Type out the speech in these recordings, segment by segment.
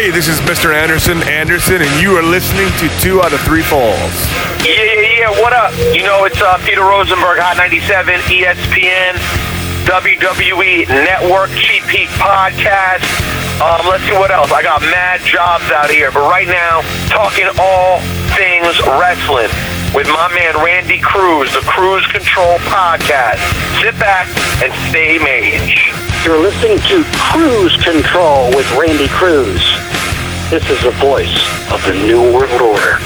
Hey, this is Mr. Anderson Anderson, and you are listening to Two Out of Three Falls. Yeah, yeah, yeah. What up? You know, it's uh, Peter Rosenberg, Hot 97, ESPN, WWE Network, Cheap Heat Podcast. Um, let's see what else. I got mad jobs out here, but right now, talking all things wrestling with my man Randy Cruz, the Cruise Control Podcast. Sit back and stay mage. You're listening to Cruise Control with Randy Cruz. This is the voice of the New World Order.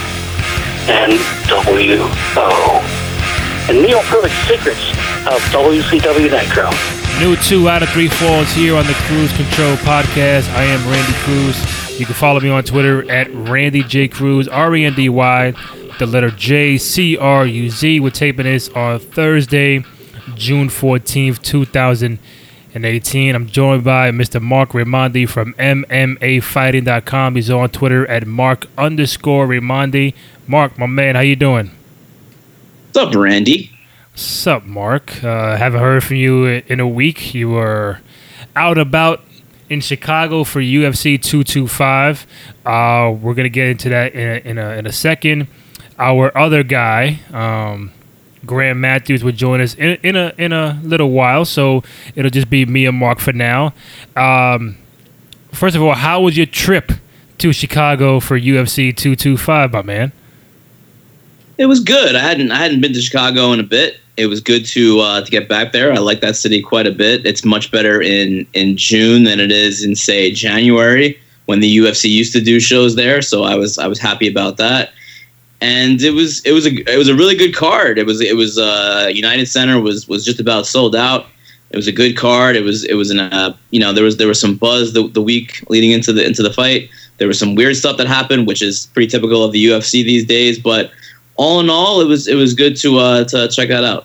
NWO. And Neil Perfect Secrets of WCW Nitro. New two out of three falls here on the Cruise Control podcast. I am Randy Cruz. You can follow me on Twitter at Randy J Cruz, R E N D Y, the letter J C R U Z. We're taping this on Thursday, June 14th, 2018. I'm joined by Mr. Mark Raimondi from MMAfighting.com. He's on Twitter at Mark underscore Raimondi. Mark, my man, how you doing? What's up, Randy? What's up, Mark? Uh, haven't heard from you in a week. You were out about in Chicago for UFC 225. Uh, we're gonna get into that in a, in a, in a second. Our other guy, um, Graham Matthews, will join us in, in a in a little while. So it'll just be me and Mark for now. Um, first of all, how was your trip to Chicago for UFC 225, my man? It was good. I hadn't I hadn't been to Chicago in a bit. It was good to uh, to get back there. I like that city quite a bit. It's much better in in June than it is in say January when the UFC used to do shows there. So I was I was happy about that. And it was it was a it was a really good card. It was it was uh, United Center was was just about sold out. It was a good card. It was it was an uh, you know there was there was some buzz the, the week leading into the into the fight. There was some weird stuff that happened, which is pretty typical of the UFC these days. But all in all, it was it was good to uh, to check that out.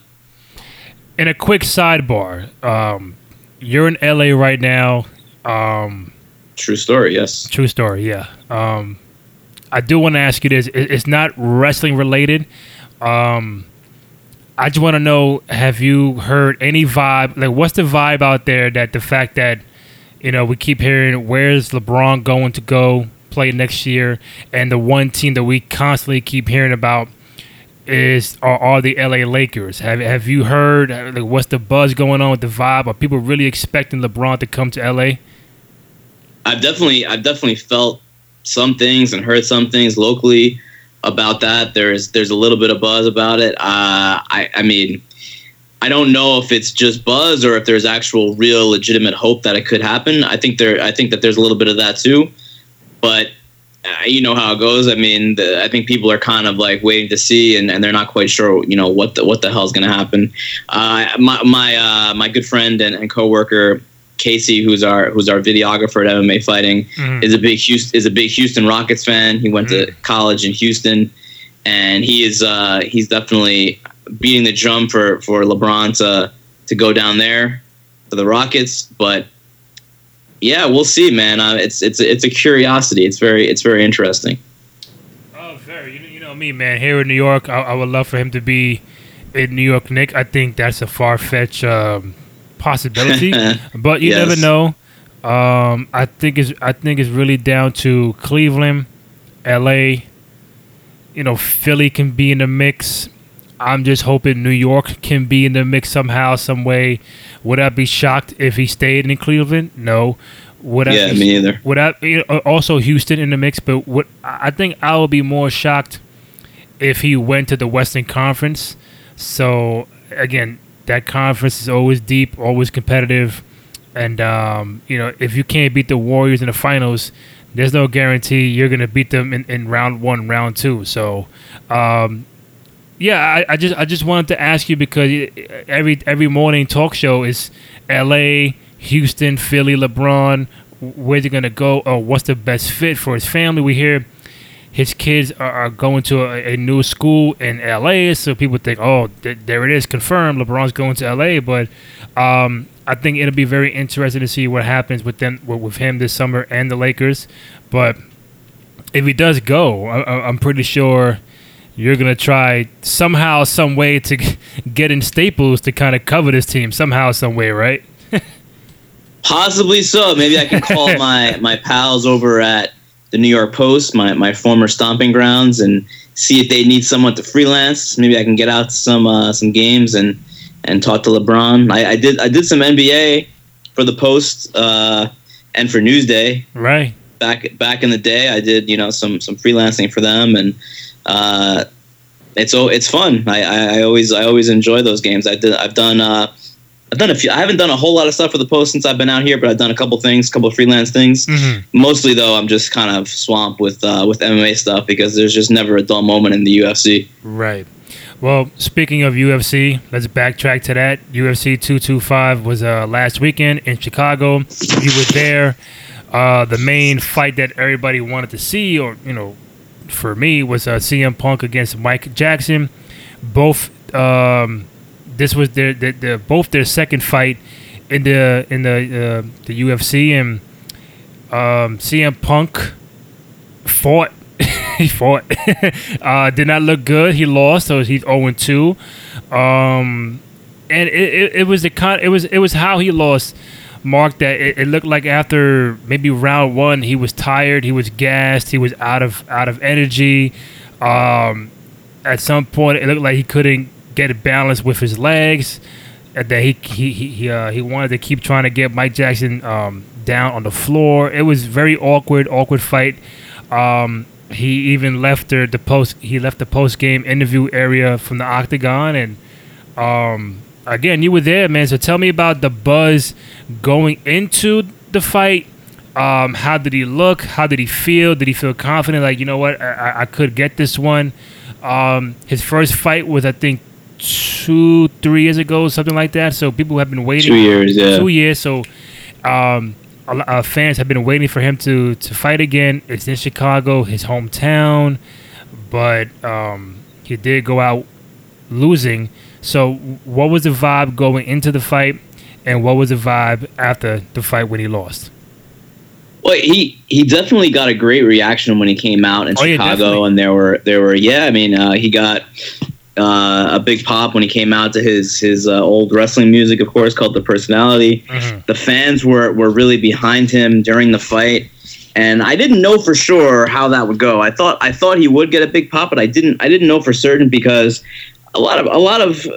In a quick sidebar, um, you're in LA right now. Um, true story, yes. True story, yeah. Um, I do want to ask you this. It's not wrestling related. Um, I just want to know: Have you heard any vibe? Like, what's the vibe out there that the fact that you know we keep hearing where's LeBron going to go play next year, and the one team that we constantly keep hearing about is are, are the LA Lakers. Have have you heard like, what's the buzz going on with the vibe? Are people really expecting LeBron to come to LA? I've definitely I've definitely felt some things and heard some things locally about that. There's there's a little bit of buzz about it. Uh, I I mean. I don't know if it's just buzz or if there's actual real legitimate hope that it could happen. I think there I think that there's a little bit of that too. But uh, you know how it goes. I mean, the, I think people are kind of like waiting to see, and, and they're not quite sure, you know, what the what the hell's going to happen. Uh, my my uh, my good friend and, and coworker Casey, who's our who's our videographer at MMA Fighting, mm-hmm. is a big Houston is a big Houston Rockets fan. He went mm-hmm. to college in Houston, and he is uh, he's definitely beating the drum for for LeBron to to go down there for the Rockets, but yeah, we'll see, man. Uh, it's it's it's a curiosity. It's very it's very interesting. Oh, very. You, you know me, man. Here in New York, I, I, would love for him to be in New York Knick. I think that's a far fetched um, possibility, but you yes. never know. Um, I think it's I think it's really down to Cleveland, L.A. You know, Philly can be in the mix. I'm just hoping New York can be in the mix somehow, some way. Would I be shocked if he stayed in Cleveland? No. Would yeah, I be, me either. Would I also Houston in the mix? But what I think I would be more shocked if he went to the Western Conference. So again, that conference is always deep, always competitive, and um, you know if you can't beat the Warriors in the finals, there's no guarantee you're gonna beat them in, in round one, round two. So um, yeah, I, I, just I just wanted to ask you because every every morning talk show is L.A., Houston, Philly, LeBron. Where's he gonna go? Or what's the best fit for his family? We hear his kids are, are going to a, a, new school in L.A., so people think, oh, th- there it is, confirmed. LeBron's going to L.A. But um, I think it'll be very interesting to see what happens with them with him this summer and the Lakers. But if he does go, I, I'm pretty sure you're gonna try somehow, some way to get in Staples to kind of cover this team somehow, some way, right? Possibly so. Maybe I can call my my pals over at the New York Post, my, my former stomping grounds, and see if they need someone to freelance. Maybe I can get out to some uh, some games and and talk to LeBron. I, I did I did some NBA for the Post uh, and for Newsday. Right. Back back in the day, I did you know some some freelancing for them, and uh, it's it's fun. I, I, I always I always enjoy those games. I did I've done. Uh, I've done a few. I haven't done a whole lot of stuff for the post since I've been out here, but I've done a couple things, a couple freelance things. Mm-hmm. Mostly though, I'm just kind of swamped with uh, with MMA stuff because there's just never a dull moment in the UFC. Right. Well, speaking of UFC, let's backtrack to that. UFC 225 was uh, last weekend in Chicago. You were there. Uh, the main fight that everybody wanted to see, or you know, for me, was uh, CM Punk against Mike Jackson. Both um, this was their, their, their, both their second fight in the in the uh, the UFC, and um, CM Punk fought. he fought. uh, did not look good. He lost, so he's zero two. Um, and it, it, it was the con- it was it was how he lost. Mark that it, it looked like after maybe round one he was tired, he was gassed, he was out of out of energy. Um, at some point, it looked like he couldn't get a balance with his legs. That he he he uh, he wanted to keep trying to get Mike Jackson um, down on the floor. It was very awkward, awkward fight. Um, he even left the, the post he left the post game interview area from the octagon and um, again you were there man so tell me about the buzz going into the fight um, how did he look how did he feel did he feel confident like you know what i, I could get this one um, his first fight was i think two three years ago something like that so people have been waiting two years yeah two years so um, uh, fans have been waiting for him to to fight again. It's in Chicago, his hometown, but um, he did go out losing. So, what was the vibe going into the fight, and what was the vibe after the fight when he lost? Well, he he definitely got a great reaction when he came out in Oh, Chicago, definitely. and there were there were yeah, I mean uh, he got uh, a big pop when he came out to his his uh, old wrestling music, of course, Cult of Personality. Mhm. The fans were were really behind him during the fight, and I didn't know for sure how that would go. I thought I thought he would get a big pop, but I didn't I didn't know for certain because a lot of a lot of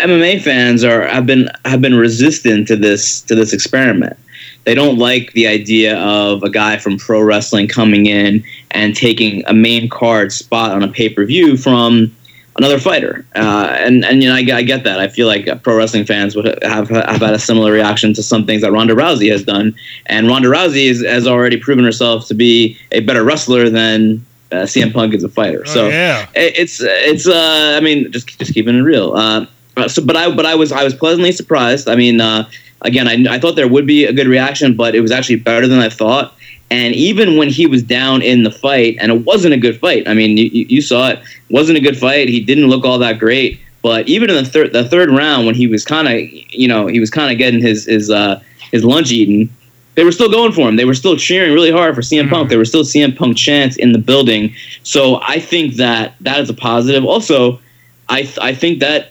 MMA fans are have been have been resistant to this to this experiment. They don't like the idea of a guy from pro wrestling coming in and taking a main card spot on a pay per view from another fighter. Uh, and and you know I, get- I get that. I feel like pro wrestling fans would have have had a similar reaction to some things that Ronda Rousey has done. And Ronda Rousey is, has already proven herself to be a better wrestler than uh, CM Punk is a fighter. so Oh, yeah, it- it's it's uh I mean just just keeping it real. Uh, so but I but I was I was pleasantly surprised. I mean uh, again I I thought there would be a good reaction, but it was actually better than I thought. And even when he was down in the fight, and it wasn't a good fight. I mean, you, you saw it wasn't a good fight. He didn't look all that great. But even in the third the third round, when he was kind of you know he was kind of getting his his uh, his lunch eaten, they were still going for him. They were still cheering really hard for CM Punk. There were still CM Punk chants in the building. So I think that that is a positive. Also, I th- I think that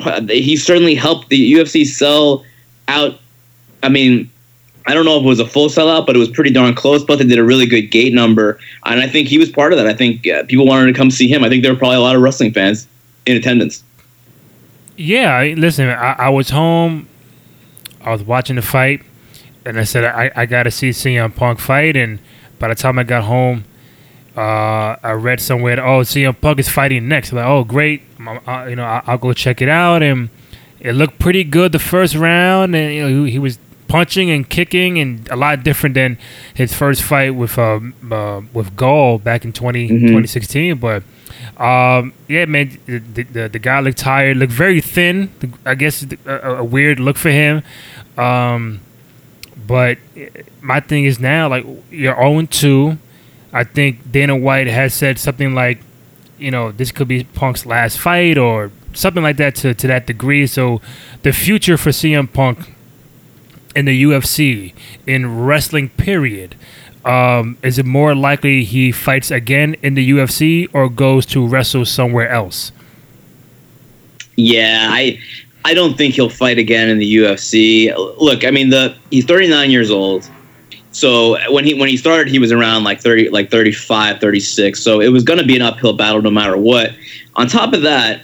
uh, he certainly helped the UFC sell out. I mean, I don't know if it was a full sellout, but it was pretty darn close. But they did a really good gate number, and I think he was part of that. I think uh, people wanted to come see him. I think there were probably a lot of wrestling fans in attendance. yeah. I- Listen, I, I was home. I was watching the fight, and I said I, I got to see CM Punk fight. And by the time I got home, uh, I read somewhere, that, oh, CM Punk is fighting next. I'm like, oh, great. I, you know, I, I'll go check it out. And it looked pretty good the first round, and you know, he, he was punching and kicking, and a lot different than his first fight with uh, uh, with Gall back in 20, Mhm. 2016. But um, yeah, man, the, the, the guy looked tired, looked very thin. I guess a, a weird look for him. Um, but my thing is now, like you're 0 2. I think Dana White has said something like, you know, this could be Punk's last fight or something like that to, to that degree. So the future for CM Punk in the UFC, in wrestling, period, um, is it more likely he fights again in the UFC or goes to wrestle somewhere else? Yeah, I I don't think he'll fight again in the UFC. Look, I mean the he's 39 years old. So when he when he started, he was around like 30, like 35, 36. So it was going to be an uphill battle no matter what. On top of that,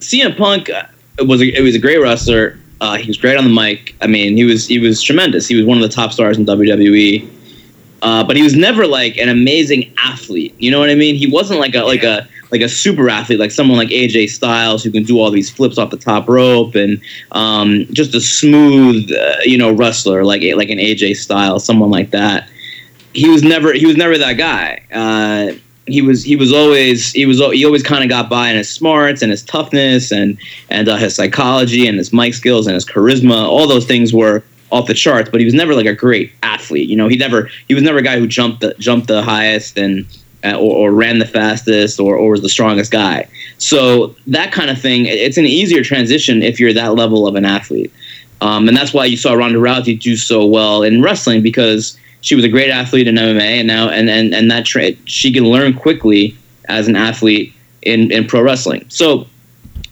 CM Punk uh, was a, it was a great wrestler. Uh, he was great on the mic. I mean, he was he was tremendous. He was one of the top stars in WWE. Uh, but he was never like an amazing athlete. You know what I mean? He wasn't like a like a like a super athlete, like someone like AJ Styles who can do all these flips off the top rope and um, just a smooth, uh, you know, wrestler like like an AJ Styles, someone like that. He was never he was never that guy. Uh, he was he was always he was he always kind of got by in his smarts and his toughness and and uh, his psychology and his mic skills and his charisma. All those things were off the charts, but he was never like a great athlete. You know, he never he was never a guy who jumped the jumped the highest and uh, or, or, ran the fastest or, or was the strongest guy. So that kind of thing, it's an easier transition if you're that level of an athlete. Um, and that's why you saw Ronda Rousey do so well in wrestling because she was a great athlete in MMA, and now and and and that tra- she can learn quickly as an athlete in in pro wrestling. So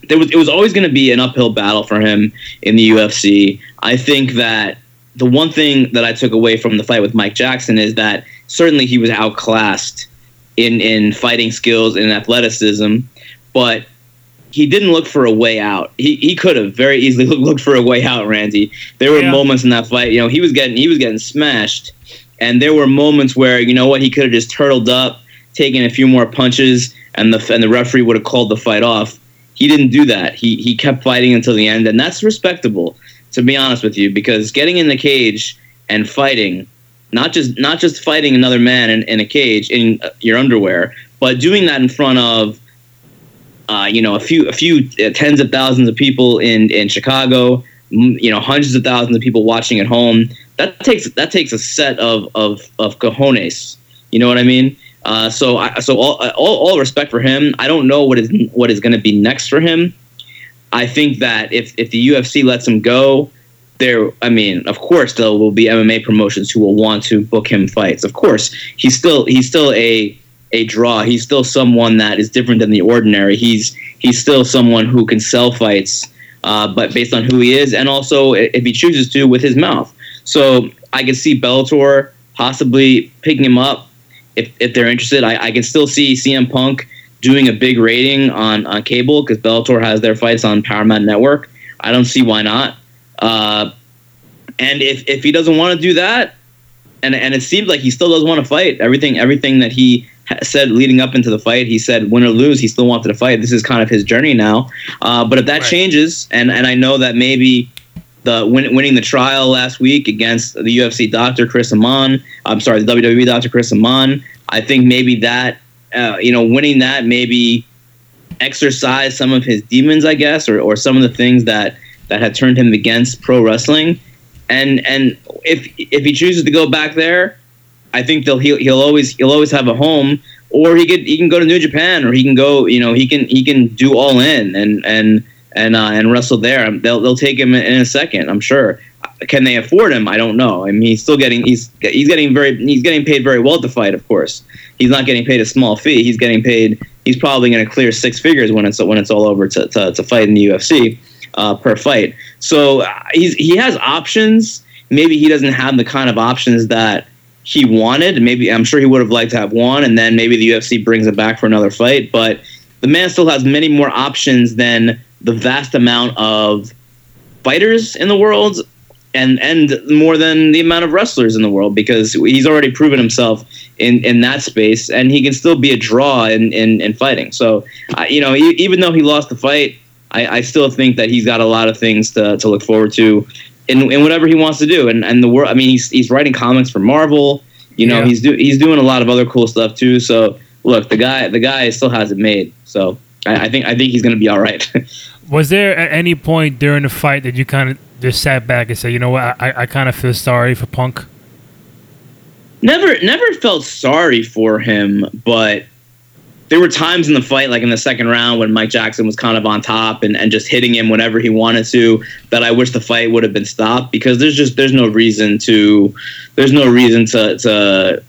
there was it was always going to be an uphill battle for him in the UFC. I think that the one thing that I took away from the fight with Mike Jackson is that certainly he was outclassed in in fighting skills and athleticism, but he didn't look for a way out. He, he could have very easily looked for a way out, Randy. There were yeah. moments in that fight, you know, he was getting he was getting smashed, and there were moments where you know what he could have just turtled up, taken a few more punches, and the and the referee would have called the fight off. He didn't do that. He he kept fighting until the end, and that's respectable, to be honest with you, because getting in the cage and fighting not just not just fighting another man in, in a cage in uh, your underwear, but doing that in front of uh, you know a few a few uh, tens of thousands of people in in Chicago, you know hundreds of thousands of people watching at home. That takes that takes a set of of of cojones. You know what I mean? Uh, so I, so all, all all respect for him. I don't know what is what is going to be next for him. I think that if if the UFC lets him go, there i mean of course there will be mma promotions who will want to book him fights of course he's still he's still a a draw he's still someone that is different than the ordinary he's he's still someone who can sell fights uh, but based on who he is and also if he chooses to with his mouth. So i can see bellator possibly picking him up if, if they're interested. I, I can still see cm punk doing a big rating on, on cable because bellator has their fights on paramount network. I don't see why not. Uh, and if, if he doesn't want to do that, and and it seems like he still doesn't want to fight. Everything everything that he said leading up into the fight, he said win or lose, he still wanted to fight. This is kind of his journey now. Uh, but if that right. changes, and and I know that maybe the win, winning the trial last week against the UFC doctor Chris Amann, I'm sorry, the WWE doctor Chris Amann, I think maybe that uh, you know winning that maybe exercise some of his demons, I guess, or or some of the things that that had turned him against pro wrestling. And and if if he chooses to go back there, I think they'll he'll, he'll always he'll always have a home. Or he could he can go to New Japan, or he can go you know he can he can do all in and and and uh, and wrestle there. They'll they'll take him in a second, I'm sure. Can they afford him? I don't know. I mean, he's still getting he's he's getting very he's getting paid very well to fight. Of course, he's not getting paid a small fee. He's getting paid. He's probably going to clear six figures when it's when it's all over to to, to fight in the UFC uh, per fight. So uh, he's he has options. Maybe he doesn't have the kind of options that he wanted. Maybe I'm sure he would have liked to have one, and then maybe the UFC brings it back for another fight. But the man still has many more options than the vast amount of fighters in the world and and more than the amount of wrestlers in the world because he's already proven himself in, in that space and he can still be a draw in, in, in fighting. So, you know, even though he lost the fight, I, I still think that he's got a lot of things to, to look forward to in, in whatever he wants to do. And and the world, I mean, he's he's writing comics for Marvel. You know, yeah. he's do, he's doing a lot of other cool stuff too. So look, the guy the guy still has it made. So I, I think I think he's going to be all right. Was there at any point during the fight that you kind of just sat back and said, you know what, I, I kind of feel sorry for Punk? Never, never felt sorry for him, but there were times in the fight, like in the second round, when Mike Jackson was kind of on top and, and just hitting him whenever he wanted to, that I wish the fight would have been stopped because there's just there's no reason to there's no reason to to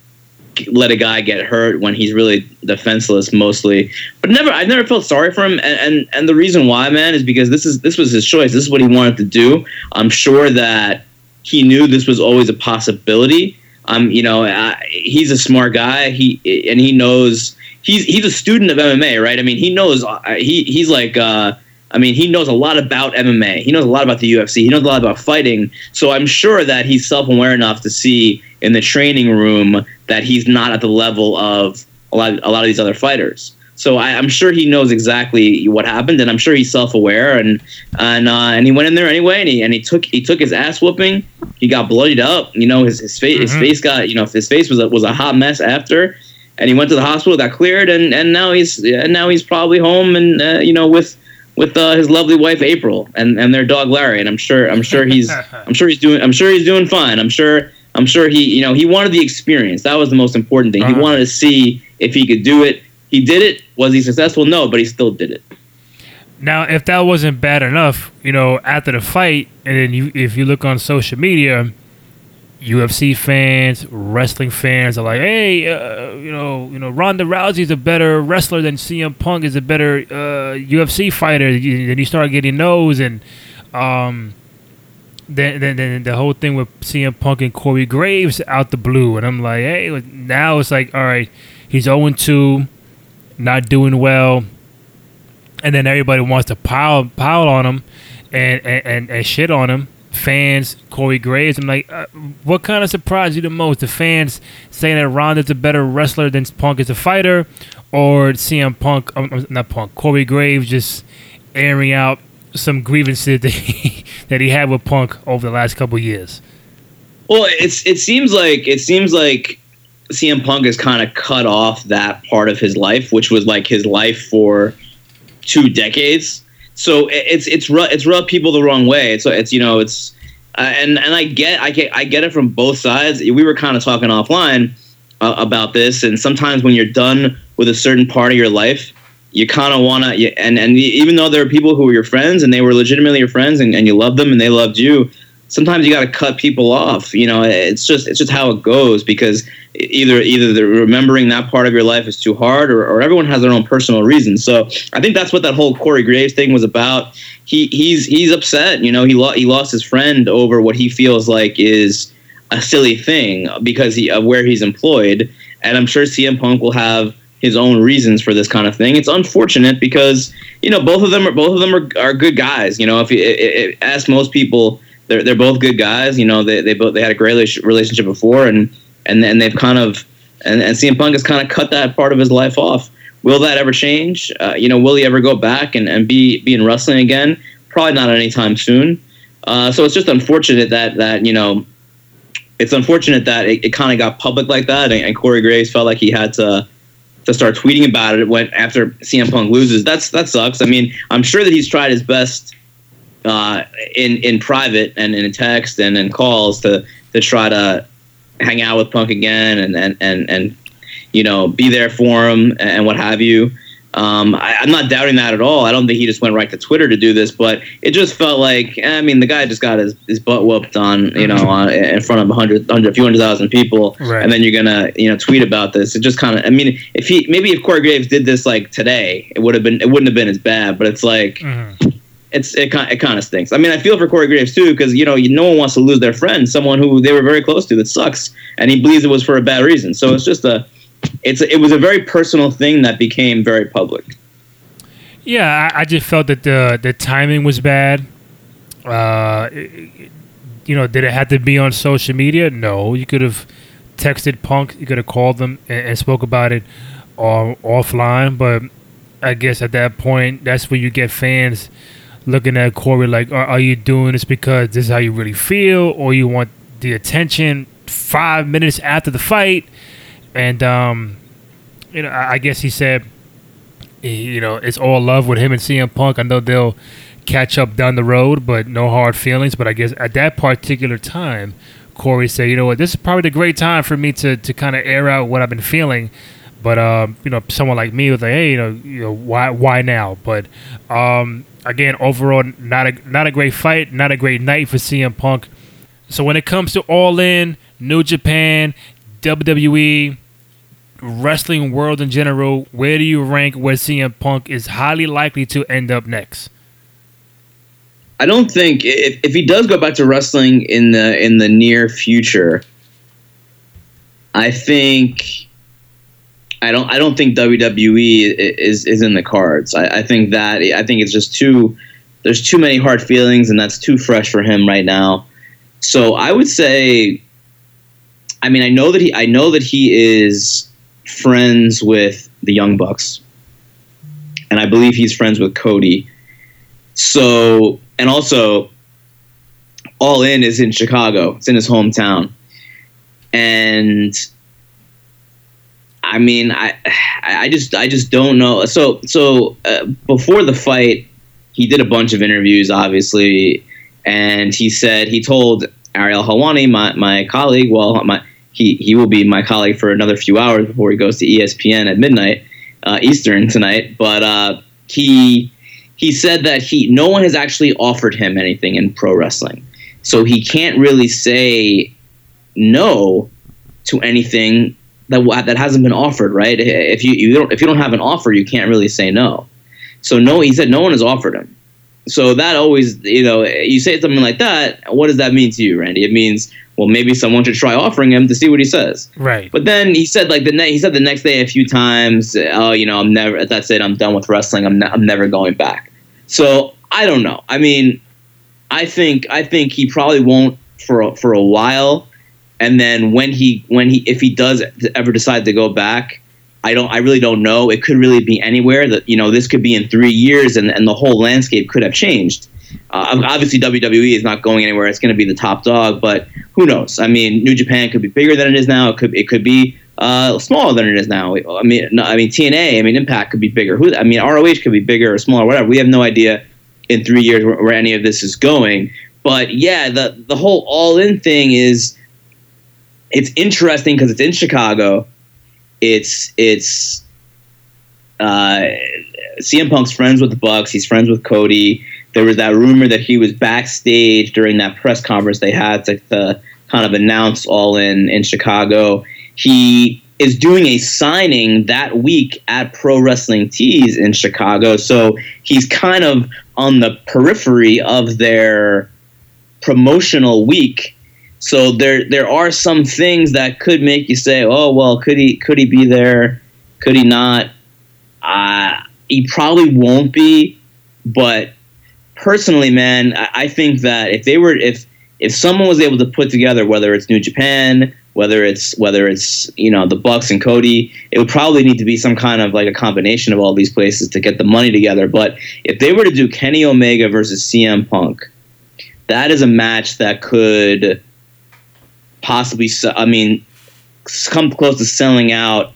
let a guy get hurt when he's really defenseless mostly. But never I've never felt sorry for him and, and and the reason why, man, is because this is this was his choice. This is what he wanted to do. I'm sure that he knew this was always a possibility Um, you know, uh, he's a smart guy. He and he knows he's he's a student of MMA, right? I mean, he knows uh, he he's like. Uh, I mean, he knows a lot about MMA. He knows a lot about the UFC. He knows a lot about fighting. So I'm sure that he's self-aware enough to see in the training room that he's not at the level of a lot a lot of these other fighters. So I, am sure he knows exactly what happened, and I'm sure he's self-aware, and and uh, and he went in there anyway, and he and he took he took his ass whooping. He got bloodied up, you know, his his face mm-hmm. his face got you know his face was a, was a hot mess after, and he went to the hospital, got cleared, and and now he's and now he's probably home and uh, you know with with uh, his lovely wife April and, and their dog Larry, and I'm sure I'm sure he's I'm sure he's doing I'm sure he's doing fine. I'm sure I'm sure he you know he wanted the experience. That was the most important thing. Uh-huh. He wanted to see if he could do it. He did it. Was he successful? No, but he still did it. Now, if that wasn't bad enough, you know, after the fight, and then you if you look on social media, UFC fans, wrestling fans are like, "Hey, uh, you know, you know, Ronda Rousey's a better wrestler than CM Punk is a better uh, UFC fighter." Then you start getting those, and um, then, then then the whole thing with CM Punk and Corey Graves out the blue, and I'm like, "Hey, now it's like, all right, he's 0 2, not doing well," and then everybody wants to pile pile on him and and, and, and shit on him fans, Corey Graves. I'm like, uh, what kind of surprised you the most? The fans saying that Ronda's a better wrestler than Punk is a fighter, or CM Punk, um, not Punk, Corey Graves just airing out some grievances that he, that he had with Punk over the last couple years. Well, it's it seems like it seems like CM Punk has kind of cut off that part of his life, which was like his life for two decades so it's it's it's rubbed people the wrong way. It's it's you know it's uh, and and I get I get I get it from both sides. We were kind of talking offline uh, about this, and sometimes when you're done with a certain part of your life, you kind of want to and and even though there are people who are your friends and they were legitimately your friends and, and you love them and they loved you sometimes you got to cut people off. You know, it's just it's just how it goes because either either the remembering that part of your life is too hard, or, or everyone has their own personal reasons. So I think that's what that whole Corey Graves thing was about. He he's he's upset. You know, he lo- he lost his friend over what he feels like is a silly thing because he, of where he's employed, and I'm sure CM Punk will have his own reasons for this kind of thing. It's unfortunate because you know both of them are both of them are, are good guys. You know, if you ask most people they're they're both good guys. You know, they they both they had a great relationship before, and and then they've kind of and, and CM Punk has kind of cut that part of his life off. Will that ever change? Uh, you know, will he ever go back and, and be be in wrestling again? Probably not anytime soon. Uh, so it's just unfortunate that that you know, it's unfortunate that it, it kind of got public like that, and, and Corey Graves felt like he had to to start tweeting about it when after CM Punk loses. That's that sucks. I mean, I'm sure that he's tried his best uh, in in private and in text and in calls to to try to hang out with Punk again and and and, and you know be there for him and what have you. Um, I, am not doubting that at all. I don't think he just went right to Twitter to do this, but it just felt like I mean the guy just got his, his butt whooped on you know on, in front of a hundred, hundred, a few hundred thousand people, right. and then you're gonna you know tweet about this. It just kind of I mean if he maybe if Corey Graves did this like today, it would have been it wouldn't have been as bad. But it's like. Mm-hmm it's it kind it kind of stinks. I mean, I feel for Corey Graves too because you know no one wants to lose their friend, someone who they were very close to. That sucks, and he believes it was for a bad reason. So it's just a, it's it was a very personal thing that became very public. Yeah, I, I just felt that the the timing was bad. Uh, you know, did it have to be on social media? No, you could have texted Punk, you could have called them and, and spoke about it uh, offline. But I guess at that point, that's where you get fans looking at Corey like, are, are, you doing this because this is how you really feel, or you want the attention five minutes after the fight? And um, you know, I, I guess he said, you know, it's all love with him and CM Punk. I know they'll catch up down the road, but no hard feelings. But I guess at that particular time, Corey said, you know what, this is probably the great time for me to to kind of air out what I've been feeling. But um, you know, someone like me was like, hey, you know, you know, why why now? But um, again, overall, not a not a great fight, not a great night for CM Punk. So when it comes to All In, New Japan, WWE, wrestling world in general, where do you rank where CM Punk is highly likely to end up next? I don't think if, if he does go back to wrestling in the in the near future, I think I don't I don't think WWE is is in the cards. I, I think that I think it's just too there's too many hard feelings and that's too fresh for him right now. So I would say I mean I know that he I know that he is friends with the Young Bucks. And I believe he's friends with Cody. So and also All In is in Chicago. It's in his hometown. And I mean, I, I just, I just don't know. So, so uh, before the fight, he did a bunch of interviews, obviously, and he said he told Ariel Helwani, my, my colleague, well, my he he will be my colleague for another few hours before he goes to ESPN at midnight uh, Eastern tonight. But uh, he he said that he no one has actually offered him anything in pro wrestling, so he can't really say no to anything that that hasn't been offered, right? If you, you don't if you don't have an offer, you can't really say no. So no, he said no one has offered him. So that always, you know, you say something like that. What does that mean to you, Randy? It means well, maybe someone should try offering him to see what he says. Right. But then he said like the ne- he said the next day a few times, oh, you know, I'm never. That's it. I'm done with wrestling. I'm ne- I'm never going back. So I don't know. I mean, I think I think he probably won't for a, for a while, and then when he when he if he does ever decide to go back, I don't I really don't know. It could really be anywhere. That you know this could be in three years, and and the whole landscape could have changed. Uh, obviously, WWE is not going anywhere. It's going to be the top dog, but who knows? I mean, New Japan could be bigger than it is now. It could it could be uh, smaller than it is now. I mean, no, I mean TNA. I mean Impact could be bigger. Who? I mean ROH could be bigger or smaller, whatever. We have no idea in three years where, where any of this is going. But yeah, the the whole all in thing is it's interesting because it's in Chicago. It's it's uh, CM Punk's friends with the Bucks. He's friends with Cody. There was that rumor that he was backstage during that press conference they had to, to kind of announce All In in Chicago. He is doing a signing that week at Pro Wrestling Tees in Chicago, so he's kind of on the periphery of their promotional week. So there there are some things that could make you say, "Oh well, could he could he be there? Could he not?" Uh, he probably won't be, but personally, man, I, I think that if they were if if someone was able to put together whether it's New Japan, whether it's whether it's you know the Bucks and Cody, it would probably need to be some kind of like a combination of all these places to get the money together. But if they were to do Kenny Omega versus CM Punk, that is a match that could possibly, I mean, come close to selling out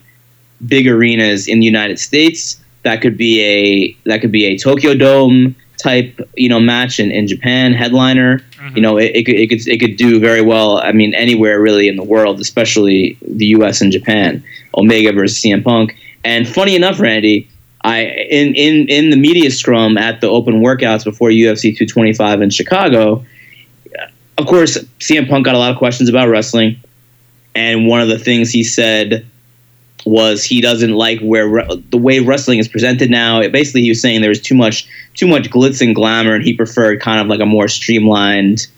big arenas in the United States. That could be a that could be a Tokyo Dome type you know match in, in Japan headliner. Mm-hmm. You know, it, it could it could it could do very well. I mean, anywhere really in the world, especially the U.S. and Japan. Omega versus CM Punk. And funny enough, Randy, I in in in the media scrum at the open workouts before UFC 225 in Chicago. Of course, CM Punk got a lot of questions about wrestling, and one of the things he said was he doesn't like where re- the way wrestling is presented now. It, basically, he was saying there was too much too much glitz and glamour, and he preferred kind of like a more streamlined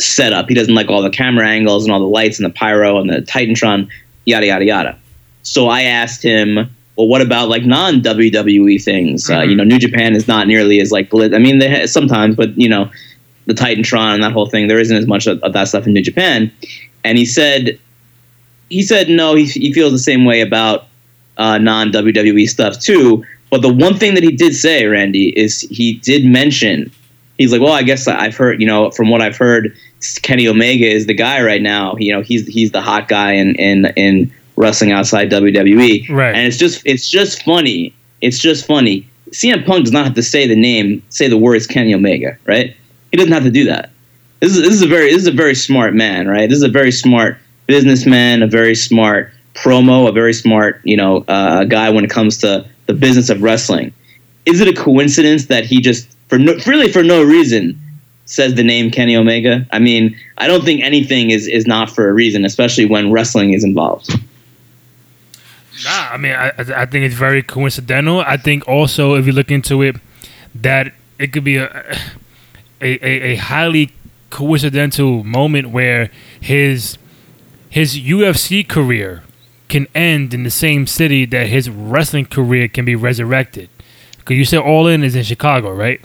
setup. He doesn't like all the camera angles and all the lights and the pyro and the Titantron, yada yada yada. So I asked him, well, what about like non WWE things? Uh, you know, New Japan is not nearly as like glitz. I mean, they ha- sometimes, but you know, the Titantron and that whole thing, there isn't as much of, of that stuff in New Japan. And he said, he said no, he, he feels the same way about uh, non WWE stuff too. But the one thing that he did say, Randy, is he did mention he's like, well, I guess I've heard, you know, from what I've heard, Kenny Omega is the guy right now. You know, he's he's the hot guy in in in wrestling outside WWE. Right. And it's just it's just funny. It's just funny. CM Punk does not have to say the name, say the words Kenny Omega, right? He doesn't have to do that. This is this is a very this is a very smart man, right? This is a very smart businessman, a very smart promo, a very smart you know uh, guy when it comes to the business of wrestling. Is it a coincidence that he just for no, really for no reason says the name Kenny Omega? I mean, I don't think anything is is not for a reason, especially when wrestling is involved. Nah, I mean, I, I I think it's very coincidental. I think also, if you look into it, that it could be a a, a, a highly coincidental moment where his his UFC career can end in the same city that his wrestling career can be resurrected. Because you said All In is in Chicago, right?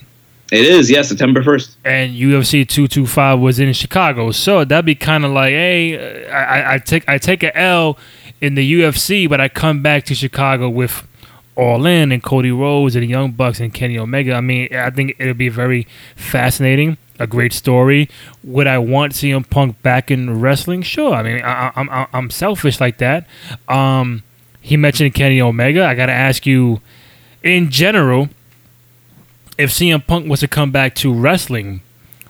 It is, yeah, September 1st. And UFC 225 was in Chicago. So that'd be kind of like, hey, I, I, I take I take a L in the UFC, but I come back to Chicago with All In and Cody Rhodes and Young Bucks and Kenny Omega. I mean, I think it'll be very fascinating, a great story. Would I want CM Punk back in wrestling? Sure. I mean, I, I'm I'm I'm selfish like that. Um, he mentioned Kenny Omega. I got to ask you, in general, if CM Punk was to come back to wrestling,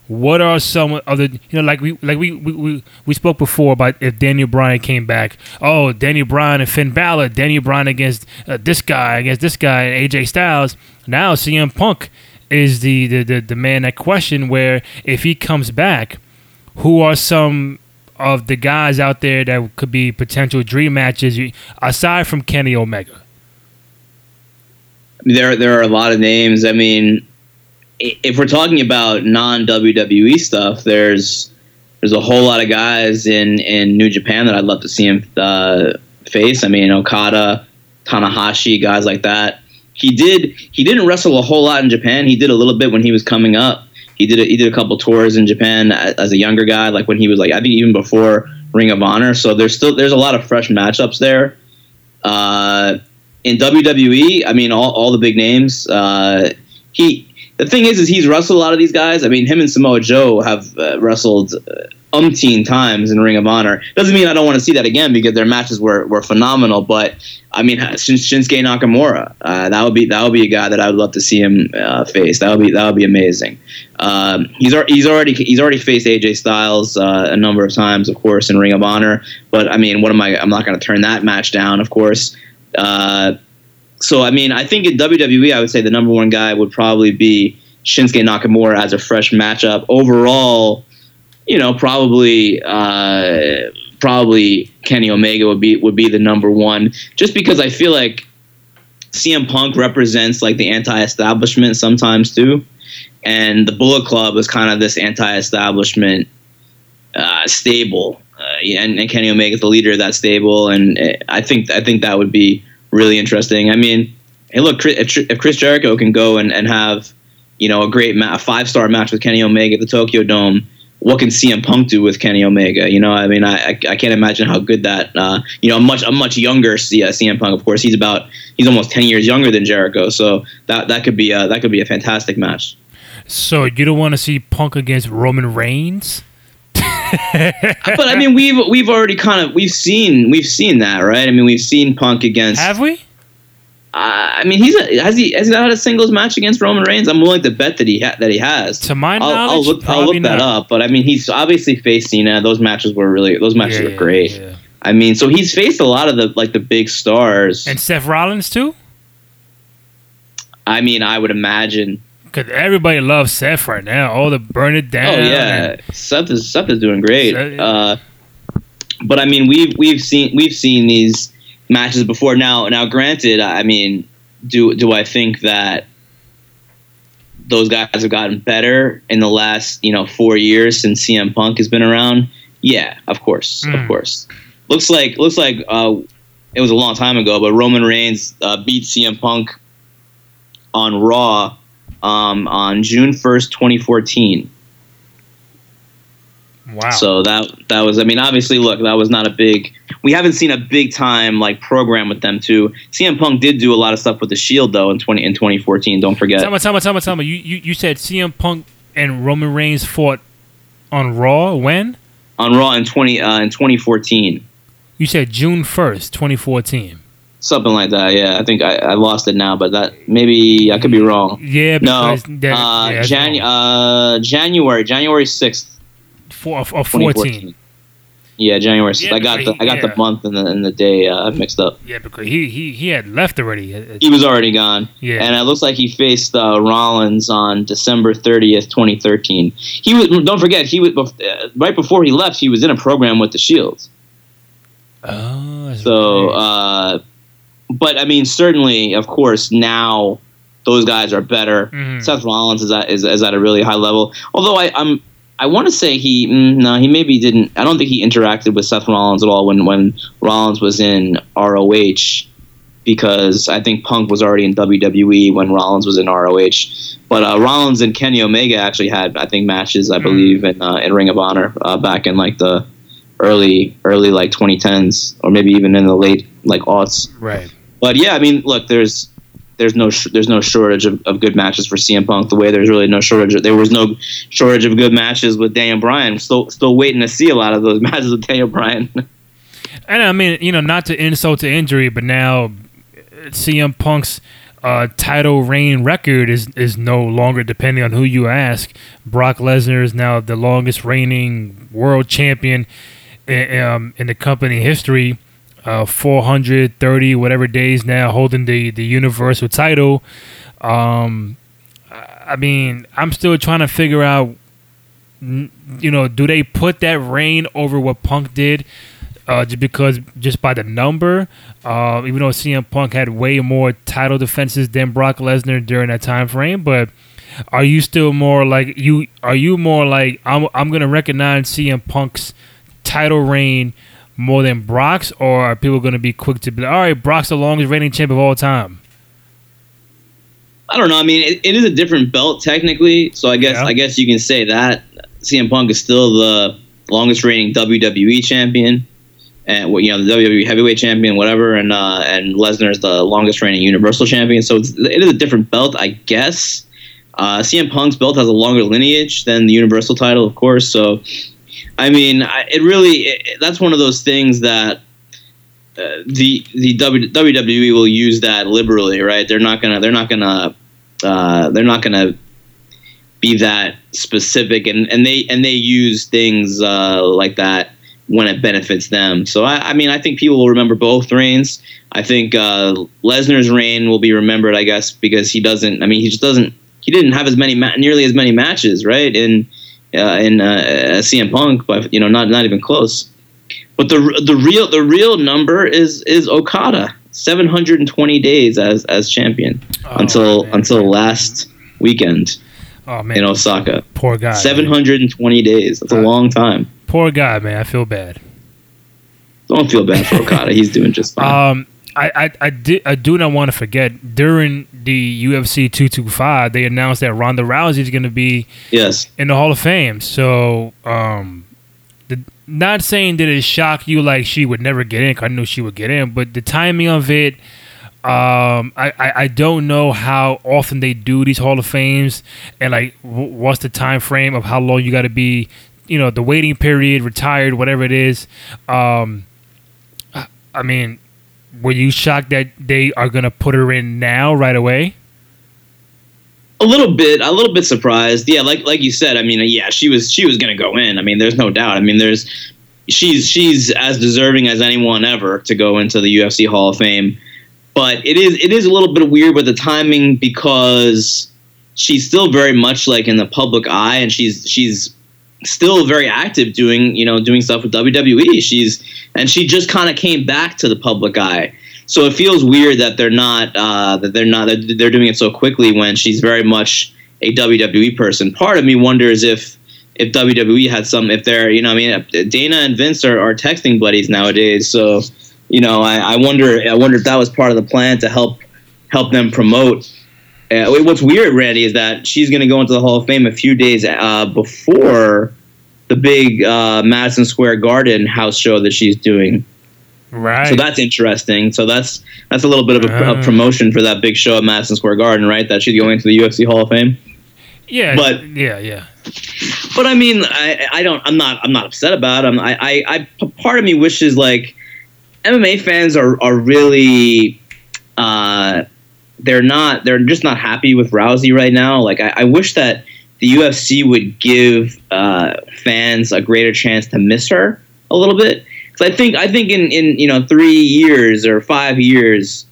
what are some other you know like we like we we, we, spoke before about if Daniel Bryan came back. Oh Daniel Bryan and Finn Balor Daniel Bryan against uh, this guy against this guy and AJ Styles. Now CM Punk is the the, the the man that question where if he comes back who are some of the guys out there that could be potential dream matches aside from Kenny Omega? There there are a lot of names. I mean, if we're talking about non WWE stuff, there's there's a whole lot of guys in in New Japan that I'd love to see him uh, face. I mean, Okada, Tanahashi, guys like that. He did he didn't wrestle a whole lot in Japan. He did a little bit when he was coming up. He did a, he did a couple tours in Japan as a younger guy, like when he was like I think even before Ring of Honor. So there's still there's a lot of fresh matchups there. Uh, in WWE, I mean, all, all the big names. Uh, he the thing is, is he's wrestled a lot of these guys. I mean, him and Samoa Joe have uh, wrestled uh, umpteen times in Ring of Honor. Doesn't mean I don't want to see that again because their matches were, were phenomenal. But I mean, since Shinsuke Nakamura, uh, that would be that would be a guy that I would love to see him uh, face. That would be that would be amazing. Um, he's he's already he's already faced AJ Styles uh, a number of times, of course, in Ring of Honor. But I mean, what am I? I'm not going to turn that match down, of course. So I mean, I think in WWE, I would say the number one guy would probably be Shinsuke Nakamura as a fresh matchup. Overall, you know, probably uh, probably Kenny Omega would be would be the number one, just because I feel like CM Punk represents like the anti-establishment sometimes too, and the Bullet Club is kind of this anti-establishment uh, stable. Uh, and, and Kenny Omega is the leader of that stable, and uh, I think I think that would be really interesting. I mean, hey, look, if Chris Jericho can go and, and have, you know, a great ma- a five star match with Kenny Omega at the Tokyo Dome, what can CM Punk do with Kenny Omega? You know, I mean, I, I, can't imagine how good that, uh, you know, a much a much younger CM Punk. Of course, he's about he's almost ten years younger than Jericho, so that that could be a, that could be a fantastic match. So you don't want to see Punk against Roman Reigns? but I mean, we've we've already kind of we've seen we've seen that, right? I mean, we've seen Punk against. Have we? Uh, I mean, he's a, has he has he had a singles match against Roman Reigns? I'm willing to bet that he ha- that he has. To my I'll, knowledge, I'll look, I'll look that not. up. But I mean, he's obviously faced Cena. Those matches were really those matches Yeah, were great. yeah. I mean, so he's faced a lot of the like the big stars. And Seth Rollins too, I mean, I would imagine. Because everybody loves Seth right now. All the burn it down. Oh yeah, and- Seth is Seth is doing great. Seth- yeah. Uh, but I mean, we've we've seen we've seen these matches before. Now, now, granted, I mean, do do I think that those guys have gotten better in the last you know four years since CM Punk has been around? Yeah, of course, Mm. of course. Looks like looks like uh, it was a long time ago, but Roman Reigns uh, beat CM Punk on Raw um, on June first, twenty fourteen. Wow. So that that was, I mean, obviously, look, that was not a big. We haven't seen a big time like program with them too. CM Punk did do a lot of stuff with the Shield though in twenty in twenty fourteen. Don't forget. Tell me, tell me, tell me, tell me. You, you, you said CM Punk and Roman Reigns fought on Raw when? on Raw in twenty uh, in twenty fourteen, You said June first, twenty fourteen. Something like that. Yeah, I think I, I lost it now, but that maybe I could be wrong. Yeah, No, that, uh, yeah, that's Jan- wrong. uh, January January sixth, Four, or twenty 14. Yeah, January sixth. Yeah, I got the I got yeah. the month and the and the day uh, mixed up. Yeah, because he, he, he had left already. He was already gone. Yeah. And it looks like he faced uh, Rollins on December 30th, 2013. He was don't forget he was uh, right before he left, he was in a program with the Shields. Oh, So uh, but I mean certainly of course now those guys are better. Mhm. Seth Rollins is at is, is at a really high level. Although I, I'm I want to say he mm, no he maybe didn't. I don't think he interacted with Seth Rollins at all when when Rollins was in ROH because I think Punk was already in WWE when Rollins was in ROH. But uh, Rollins and Kenny Omega actually had I think matches I believe in uh, in Ring of Honor uh, back in like the early early like 2010s or maybe even in the late like aughts. Right. But yeah, I mean, look, there's there's no sh- there's no shortage of, of good matches for CM Punk. The way there's really no shortage. Of, there was no shortage of good matches with Daniel Bryan. Still still waiting to see a lot of those matches with Daniel Bryan. And I mean, you know, not to insult to injury, but now CM Punk's uh, title reign record is is no longer depending on who you ask. Brock Lesnar is now the longest reigning world champion in, um, in the company history. Uh, 430 whatever days now holding the the universal title. Um, I mean, I'm still trying to figure out. You know, do they put that reign over what Punk did? uh, just because just by the number. Uh, even though CM Punk had way more title defenses than Brock Lesnar during that time frame, but are you still more like you? Are you more like I'm? I'm gonna recognize CM Punk's title reign more than Brock's, or are people gonna be quick to be like, all right, Brock's the longest reigning champ of all time? I don't know. I mean, it, it is a different belt technically, so I guess Yeah. I guess you can say that CM Punk is still the longest reigning WWE champion, and you know the WWE heavyweight champion, whatever, and uh, and Lesnar is the longest reigning Universal champion. So it's, it is a different belt, I guess. Uh, CM Punk's belt has a longer lineage than the Universal title, of course. So, I mean, I- it really it, that's one of those things that uh, the the W- WWE will use that liberally, right? They're not gonna they're not gonna uh, they're not gonna be that specific, and, and they and they use things uh, like that when it benefits them. So I, I mean, I think people will remember both reigns. I think uh, Lesnar's reign will be remembered, I guess, because he doesn't. I mean, he just doesn't. He didn't have as many ma- nearly as many matches, right? Uh, in uh, CM Punk, but you know, not not even close. But the the real the real number is is Okada, 720 days as as champion until man. until last weekend Oh man, in Osaka. poor guy. man. 720 days. That's a Uh, long time. Poor guy, man. I feel bad. Don't feel bad for Okada. He's doing just fine. Um, I, I, I, did, I do not want to forget during the UFC 225, they announced that Ronda Rousey is going to be yes. in the Hall of Fame. So, um, the, not saying that it shocked you like she would never get in. I knew she would get in, but the timing of it, um, I, I, I don't know how often they do these Hall of Fames, and like w- what's the time frame of how long you got to be, you know, the waiting period, retired, whatever it is. Um, I, I mean, were you shocked that they are gonna put her in now right away? A little bit, a little bit surprised. Yeah, like like you said. I mean, yeah, she was she was gonna go in. I mean, there's no doubt. I mean, there's she's she's as deserving as anyone ever to go into the UFC Hall of Fame. But it is it is a little bit weird with the timing because she's still very much like in the public eye, and she's she's still very active doing you know doing stuff with WWE. She's and she just kind of came back to the public eye. So it feels weird that they're not uh, that they're not that they're doing it so quickly when she's very much a WWE person. Part of me wonders if if WWE had some if they're you know I mean Dana and Vince are, are texting buddies nowadays. So you know I, I wonder I wonder if that was part of the plan to help help them promote. Uh, what's weird, Randy, is that she's going to go into the Hall of Fame a few days uh, before the big uh, Madison Square Garden house show that she's doing. Right. So that's interesting. So that's that's a little bit of a, a Ah. promotion for that big show at Madison Square Garden, right? That she's going to the UFC Hall of Fame. yeah. but- yeah, yeah. But I mean, I, I don't. I'm not. I'm not upset about it. I'm, I, I, I. Part of me wishes like MMA fans are are really. Uh, they're not. They're just not happy with Rousey right now. Like I, I wish that the UFC would give uh, fans a greater chance to miss her a little bit. Because I think I think in in you know three years or five years,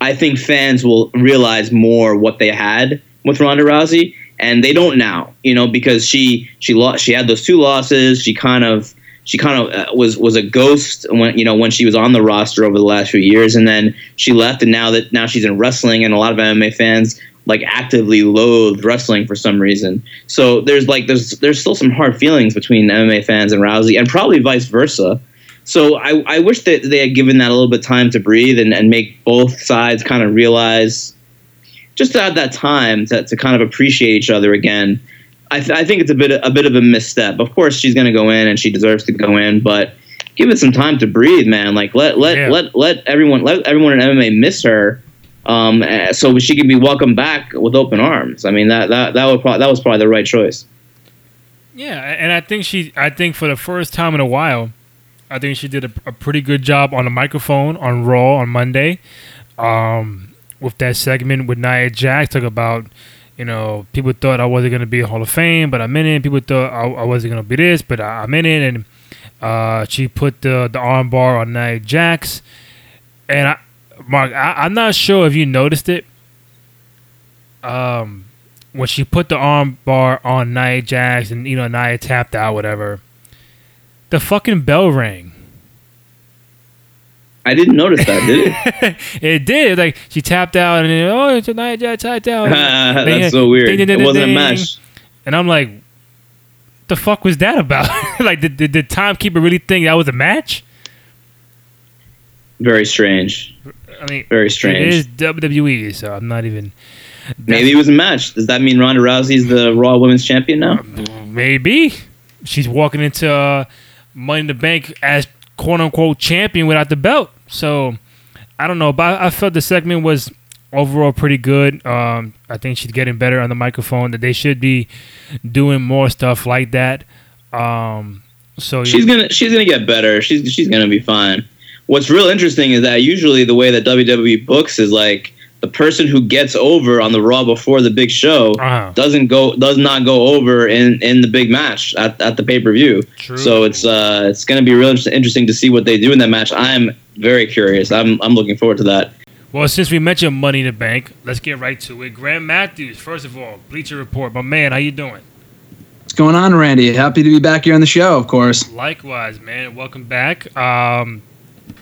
I think fans will realize more what they had with Ronda Rousey, and they don't now. You know, because she she lost. She had those two losses. She kind of she kind of uh, was was a ghost when you know when she was on the roster over the last few years, and then she left. And now that now she's in wrestling, and a lot of MMA fans like actively loathed wrestling for some reason. So there's like there's there's still some hard feelings between MMA fans and Rousey, and probably vice versa. So I, I wish that they had given that a little bit time to breathe and, and make both sides kind of realize just to have that time to, to kind of appreciate each other again. I, th- I think it's a bit a bit of a misstep. Of course, she's going to go in and she deserves to go in, but give it some time to breathe, man. Like let let Yeah. let let everyone let everyone in MMA miss her, um, eh, so she can be welcomed back with open arms. I mean that that that would probably, that was probably the right choice. Yeah, and I think she, I think for the first time in a while, I think she did a, a pretty good job on the microphone on Raw on Monday, um, with that segment with Nia Jax talk about, you know, people thought I wasn't gonna be a Hall of Fame, but I'm in it. People thought I, I wasn't gonna be this, but I, I'm in it, and uh, she put the the arm bar on Nia Jax, and I, Mark, I, I'm not sure if you noticed it. Um, when she put the arm bar on Nia Jax and you know Nia tapped out, whatever, the fucking bell rang. I didn't notice that, did it? it did. Like she tapped out and then oh, it's a Nia Jax tapped out. That's so weird. Ding, ding, ding, It wasn't a ding. mesh. And I'm like, the fuck was that about? like, did, did the timekeeper really think that was a match? Very strange. I mean, Very strange. It is WWE, so I'm not even. Maybe it was a match. Does that mean Ronda Rousey's the Raw Women's Champion now? Maybe she's walking into uh, Money in the Bank as quote unquote champion without the belt. So I don't know, but I felt the segment was overall pretty good. Um, I think she's getting better on the microphone. That they should be doing more stuff like that. Um, so She's gonna she's gonna get better. She's she's gonna be fine. What's real interesting is that usually the way that WWE books is like the person who gets over on the Raw before the big show Uh-huh. doesn't go does not go over in in the big match at, at the pay per view. So it's uh it's gonna be real interesting to see what they do in that match. I'm very curious. I'm I'm looking forward to that. Well, since we mentioned Money in the Bank, let's get right to it. Graham Matthews, first of all, Bleacher Report. My man, how you doing? What's going on, Randy? Happy to be back here on the show, of course. Likewise, man. Welcome back. Um,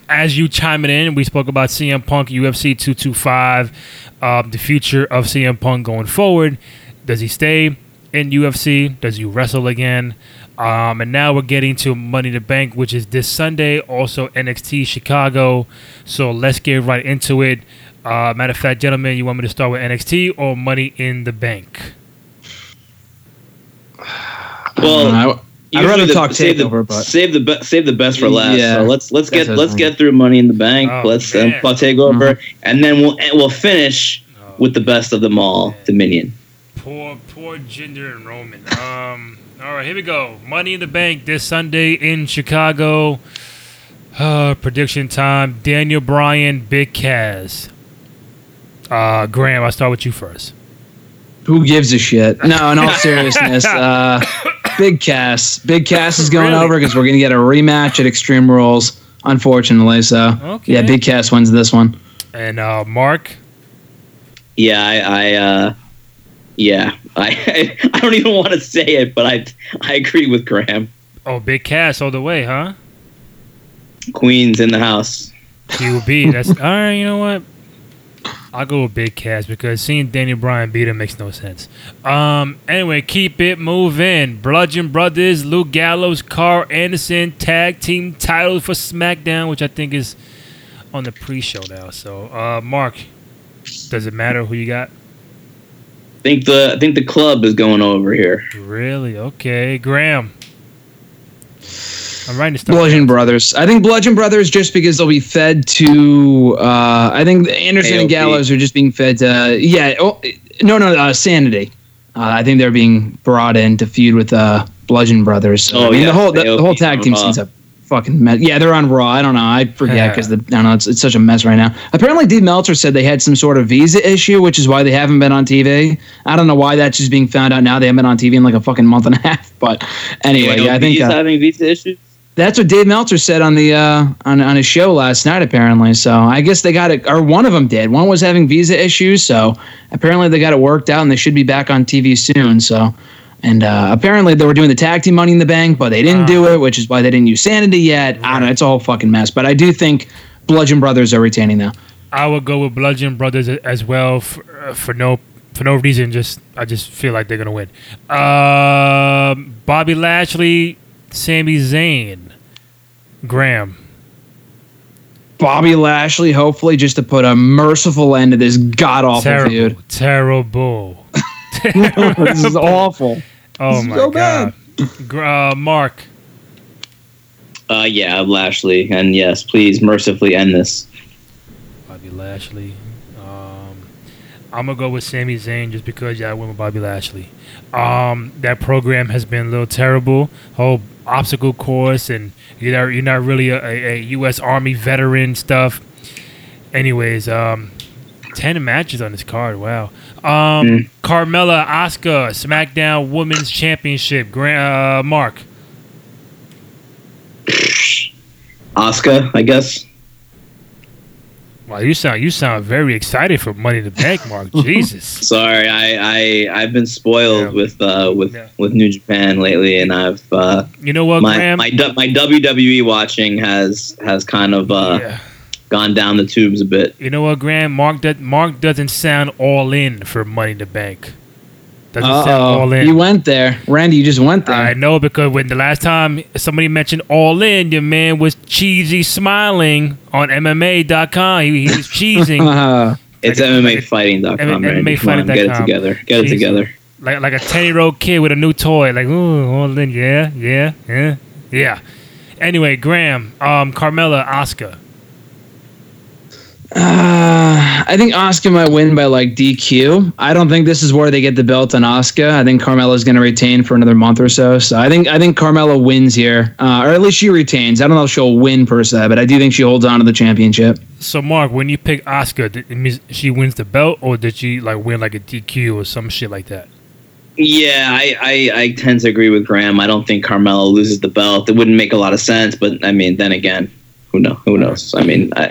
as you chiming in, we spoke about CM Punk, UFC 225, um, the future of CM Punk going forward. Does he stay in UFC? Does he wrestle again? Um, and now we're getting to Money in the Bank, which is this Sunday. Also NXT Chicago. So let's get right into it. Uh, matter of fact, gentlemen, you want me to start with NXT or Money in the Bank? Well, I, I'd rather the- talk save the, takeover, but save the be- save the best for last. Yeah. So let's let's get let's fine. get through Money in the Bank. Oh, let's um, man. plot takeover, Mm-hmm. and then we'll we'll finish with the best of them all, Dominion. Poor, poor Jinder and Roman. Um, all right, here we go. Money in the Bank this Sunday in Chicago. Uh, prediction time. Daniel Bryan, Big Cass. Uh, Graham, I'll start with you first. who gives a shit? No, in all seriousness, uh, Big Cass, Big Cass is going Really? over because we're gonna get a rematch at Extreme Rules, unfortunately. So Okay. yeah, Big Cass wins this one. And uh, Mark. Yeah, I, I uh, yeah, I I don't even want to say it, but I I agree with Graham. Oh, Big Cass all the way, huh? Queens in the house. QB. That's all right. You know what? I'll go with Big Cass because seeing Daniel Bryan beat him makes no sense. Um. Anyway, keep it moving. Bludgeon Brothers, Luke Gallows, Karl Anderson tag team title for SmackDown, which I think is on the pre-show now. So, uh, Mark, does it matter who you got? I think the I think the club is going over here. Really? Okay, Graham. I'm writing stuff. Bludgeon Brothers. I think Bludgeon Brothers just because they'll be fed to. Uh, I think Anderson and Gallows are just being fed to. Yeah. Oh, no, no, uh, Sanity. Uh, I think they're being brought in to feud with uh, Bludgeon Brothers. So, Oh, I mean, yeah, the whole the, the whole tag on team Raw. seems a fucking mess. Yeah, they're on Raw. I don't know. I forget Yeah. because I don't know. It's, it's such a mess right now. Apparently, Dave Meltzer said they had some sort of visa issue, which is why they haven't been on TV. I don't know why that's just being found out now. They haven't been on TV in like a fucking month and a half. But anyway, yeah, I think. he's Uh, having visa issues. that's what Dave Meltzer said on the uh, on on his show last night. Apparently, so I guess they got it, or one of them did. One was having visa issues, so apparently they got it worked out, and they should be back on TV soon. So, and uh, apparently they were doing the tag team Money in the Bank, but they didn't do it, which is why they didn't use Sanity yet. I don't know. It's a whole fucking mess. But I do think Bludgeon Brothers are retaining now. I would go with Bludgeon Brothers as well for, uh, for no for no reason. Just I just feel like they're gonna win. Um, Bobby Lashley, Sami Zayn, Graham. Bobby Lashley, hopefully, just to put a merciful end to this god awful Terrible, feud. terrible. this is awful. Oh is my so god. Gr- Uh, Mark. Uh, yeah, Lashley, and yes, please mercifully end this. Bobby Lashley. Um, I'm gonna go with Sami Zayn just because yeah, I went with Bobby Lashley. Um, that program has been a little terrible. Whole obstacle course, and you're not, you're not really a, a, a U.S. Army veteran stuff. Anyways, um, ten matches on this card. Wow. Um, Mm. Carmella, Asuka, SmackDown Women's Championship. Gra- uh, Mark. Asuka, I guess. Wow, you sound you sound very excited for Money in the Bank, Mark. Jesus. Sorry, I, I I've been spoiled Yeah. with uh with Yeah. with New Japan lately, and I've uh You know what, my Graham? my my WWE watching has has kind of uh yeah. Gone down the tubes a bit. You know what, Graham? Mark that Mark doesn't sound all in for Money in the Bank. Doesn't sound all Uh-oh. in. You went there. Randy, you just went there. I know because when the last time somebody mentioned all in, your man was cheesy smiling on MMA.com. He, he was cheesing Uh, It's Like MMAfighting.com. M- Randy. Come on, get it together. Get it together. like like a ten year old kid with a new toy. Like ooh, all in, yeah, yeah, yeah, yeah. Anyway, Graham, um, Carmella, Asuka. Uh, I think Asuka might win by like DQ. I don't think this is where they get the belt on Asuka. I think Carmella's going to retain for another month or so. So I think I think Carmella wins here, uh, or at least she retains. I don't know if she'll win per se, but I do think she holds on to the championship. So, Mark, when you pick Asuka, did it means she wins the belt, or did she like win like a DQ or some shit like that? Yeah, I, I, I tend to agree with Graham. I don't think Carmella loses the belt. It wouldn't make a lot of sense, but I mean, then again, who know? Who knows? I mean, I,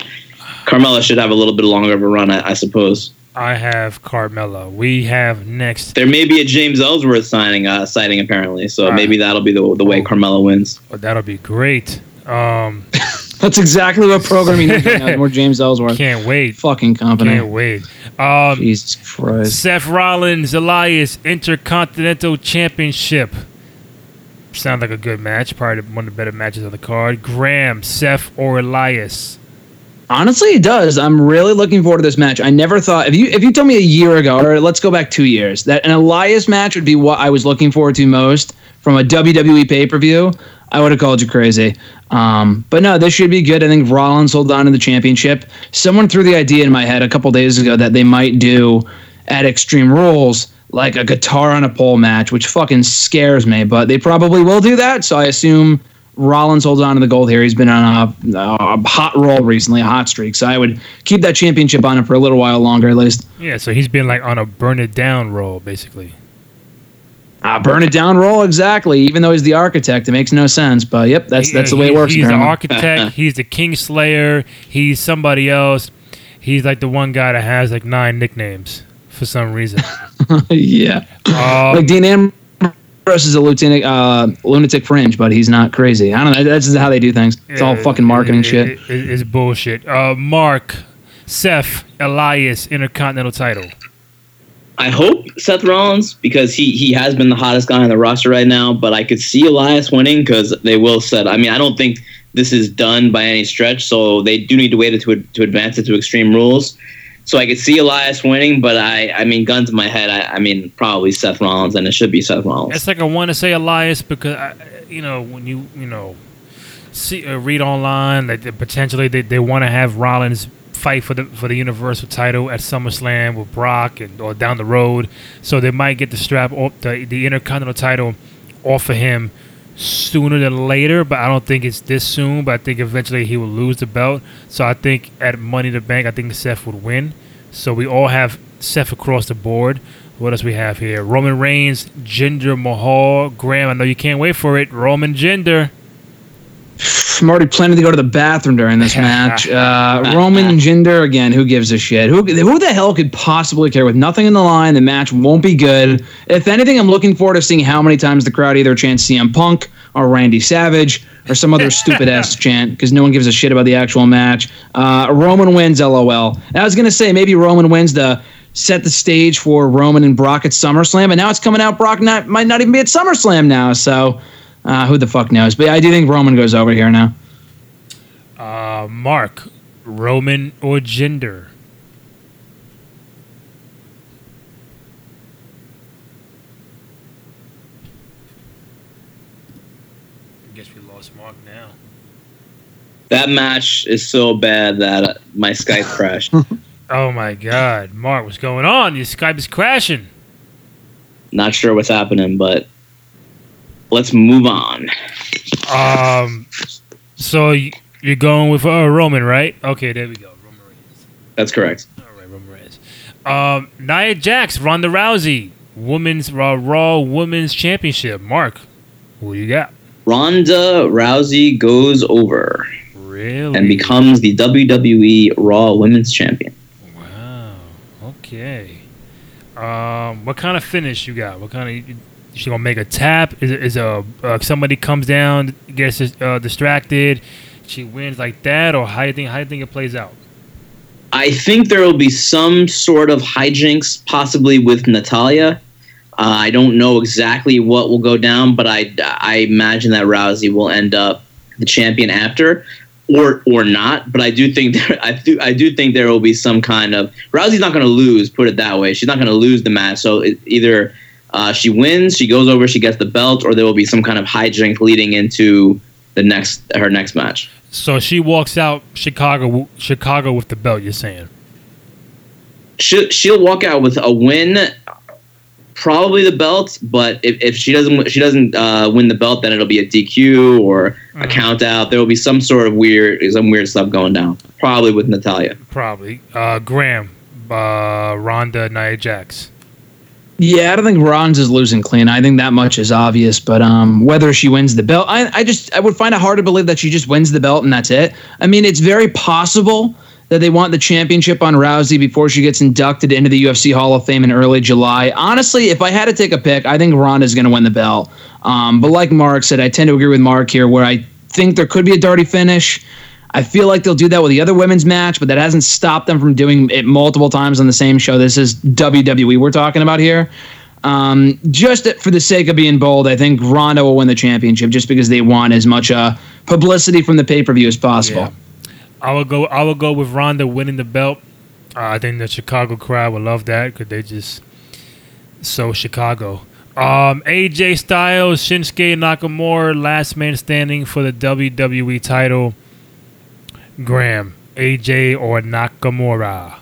Carmella should have a little bit longer of a run, I, I suppose. I have Carmella. We have next. There may be a James Ellsworth signing, uh, sighting apparently, so Ah. maybe that'll be the the way Oh. Carmella wins. Oh, that'll be great. Um, That's exactly what programming is right now. More James Ellsworth. can't wait. Fucking company. Can't wait. Um, Jesus Christ. Seth Rollins, Elias, Intercontinental Championship. Sounds like a good match. Probably one of the better matches on the card. Graham, Seth, or Elias. Honestly, it does. I'm really looking forward to this match. I never thought if you if you told me a year ago, or let's go back two years, that an Elias match would be what I was looking forward to most from a WWE pay per view, I would have called you crazy. Um, but no, this should be good. I think Rollins hold on to the championship. Someone threw the idea in my head a couple days ago that they might do at Extreme Rules like a guitar on a pole match, which fucking scares me. But they probably will do that, so I assume Rollins holds on to the gold here. He's been on a, a hot roll recently, a hot streak. So I would keep that championship on him for a little while longer, at least. Yeah, so he's been like on a burn it down roll, basically. Uh, burn it down roll, exactly. Even though he's the architect, it makes no sense. But yep, that's that's the way it works. He's the architect. he's the king slayer. He's somebody else. He's like the one guy that has like nine nicknames for some reason. yeah, Um, like Dean Ambrose is a lunatic, uh, lunatic fringe, but he's not crazy. I don't know. That's just how they do things. It's all fucking marketing it- shit. it- it- it's bullshit. Uh, Mark, Seth, Elias, Intercontinental title. I hope Seth Rollins because he he has been the hottest guy on the roster right now. But I could see Elias winning because they will set. I mean, I don't think this is done by any stretch, so they do need to wait to to advance it to Extreme Rules. So I could see Elias winning, but I I mean, guns in my head, I, I mean probably Seth Rollins, and it should be Seth Rollins. It's like I want to say Elias because I, you know when you you know see uh, read online that they potentially they, they want to have Rollins fight for the for the Universal title at SummerSlam with Brock and or down the road, so they might get the strap off the the Intercontinental title off of him sooner than later. But I don't think it's this soon. But I think eventually he will lose the belt. So I think at Money the Bank, I think Seth would win. So we all have Seth across the board. What else we have here? Roman Reigns, Jinder Mahal, Graham. I know you can't wait for it. Roman Jinder. I'm already planning to go to the bathroom during this match. Uh, Roman Jinder again. Who gives a shit? Who who the hell could possibly care? With nothing in the line, the match won't be good. If anything, I'm looking forward to seeing how many times the crowd either chants CM Punk or Randy Savage or some other stupid ass chant because no one gives a shit about the actual match. Uh, Roman wins. LOL. And I was gonna say maybe Roman wins the set the stage for Roman and Brock at SummerSlam, and now it's coming out. Brock not, might not even be at SummerSlam now, so uh, who the fuck knows? But I do think Roman goes over here now. Uh, Mark, Roman or Jinder? I guess we lost Mark now. That match is so bad that uh, my Skype crashed. Oh my God, Mark, what's going on? Your Skype is crashing. Not sure what's happening, but let's move on. Um, so you're going with uh, Roman, right? Okay, there we go. Roman Reigns. That's correct. All right, Roman Reigns. Um, Nia Jax, Ronda Rousey, women's Raw, Raw Women's Championship. Mark, who you got? Ronda Rousey goes over Really? and becomes the WWE Raw Women's Champion. Wow. Okay. Um, what kind of finish you got? What kind of? She gonna make a tap? Is is a uh, somebody comes down, gets uh, distracted, she wins like that, or how you think how you think it plays out? I think there will be some sort of hijinks, possibly with Natalya. Uh, I don't know exactly what will go down, but I, I imagine that Rousey will end up the champion after, or or not. But I do think there I do I do think there will be some kind of Rousey's not going to lose. Put it that way, she's not going to lose the match. So it, either uh, she wins, she goes over, she gets the belt, or there will be some kind of hijink leading into the next her next match. So she walks out Chicago Chicago with the belt. You're saying? She, she'll walk out with a win, probably the belt. But if, if she doesn't she doesn't uh, win the belt, then it'll be a DQ or a count out. There will be some sort of weird some weird stuff going down. Probably with Natalya. Probably. Uh, Graham, uh, Ronda, Nia Jax. Yeah, I don't think Ronda's is losing clean. I think that much is obvious. But um, whether she wins the belt, I, I just I would find it hard to believe that she just wins the belt and that's it. I mean, it's very possible that they want the championship on Rousey before she gets inducted into the UFC Hall of Fame in early July. Honestly, if I had to take a pick, I think Ronda's going to win the belt. Um, but like Mark said, I tend to agree with Mark here, where I think there could be a dirty finish. I feel like they'll do that with the other women's match, but that hasn't stopped them from doing it multiple times on the same show. This is WWE we're talking about here. Um, just for the sake of being bold, I think Ronda will win the championship just because they want as much uh, publicity from the pay per view as possible. Yeah. I will go. I would go with Ronda winning the belt. Uh, I think the Chicago crowd would love that because they just so Chicago. Um, AJ Styles, Shinsuke Nakamura, last man standing for the WWE title. Graham, AJ or Nakamura?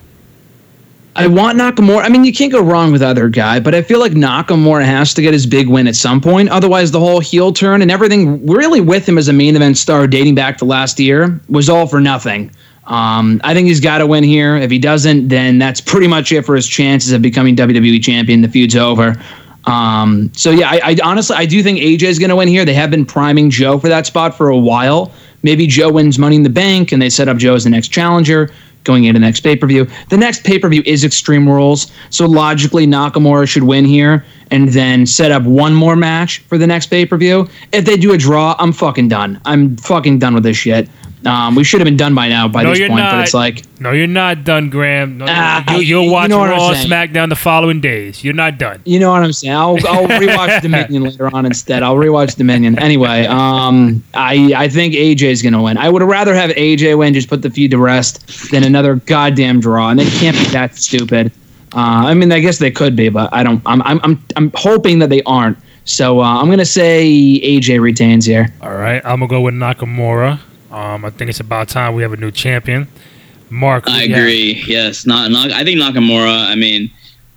I want Nakamura. I mean, you can't go wrong with either guy, but I feel like Nakamura has to get his big win at some point. Otherwise, the whole heel turn and everything really with him as a main event star dating back to last year was all for nothing. Um, I think he's got to win here. If he doesn't, then that's pretty much it for his chances of becoming WWE champion. The feud's over. Um, so yeah, I, I honestly I do think AJ is going to win here. They have been priming Joe for that spot for a while. Maybe Joe wins Money in the Bank, and they set up Joe as the next challenger going into the next pay per view. The next pay per view is Extreme Rules, so logically Nakamura should win here and then set up one more match for the next pay per view. If they do a draw, I'm fucking done. I'm fucking done with this shit. Um, we should have been done by now by No, this point, but it's like No, you're not done, Graham. No, Ah, you, you'll you watch know I'm Raw. SmackDown the following days. You're not done. You know what I'm saying? I'll, I'll rewatch Dominion later on instead. I'll rewatch Dominion. Anyway, um, I I think AJ's gonna win. I would rather have AJ win, just put the feud to rest, than another goddamn draw. And they can't be that stupid. Uh, I mean, I guess they could be, but I don't. I'm I'm I'm, I'm hoping that they aren't. So uh, I'm gonna say AJ retains here. All right, I'm gonna go with Nakamura. Um, I think it's about time we have a new champion. Mark, I you have? agree. Yes, not, not. I think Nakamura. I mean,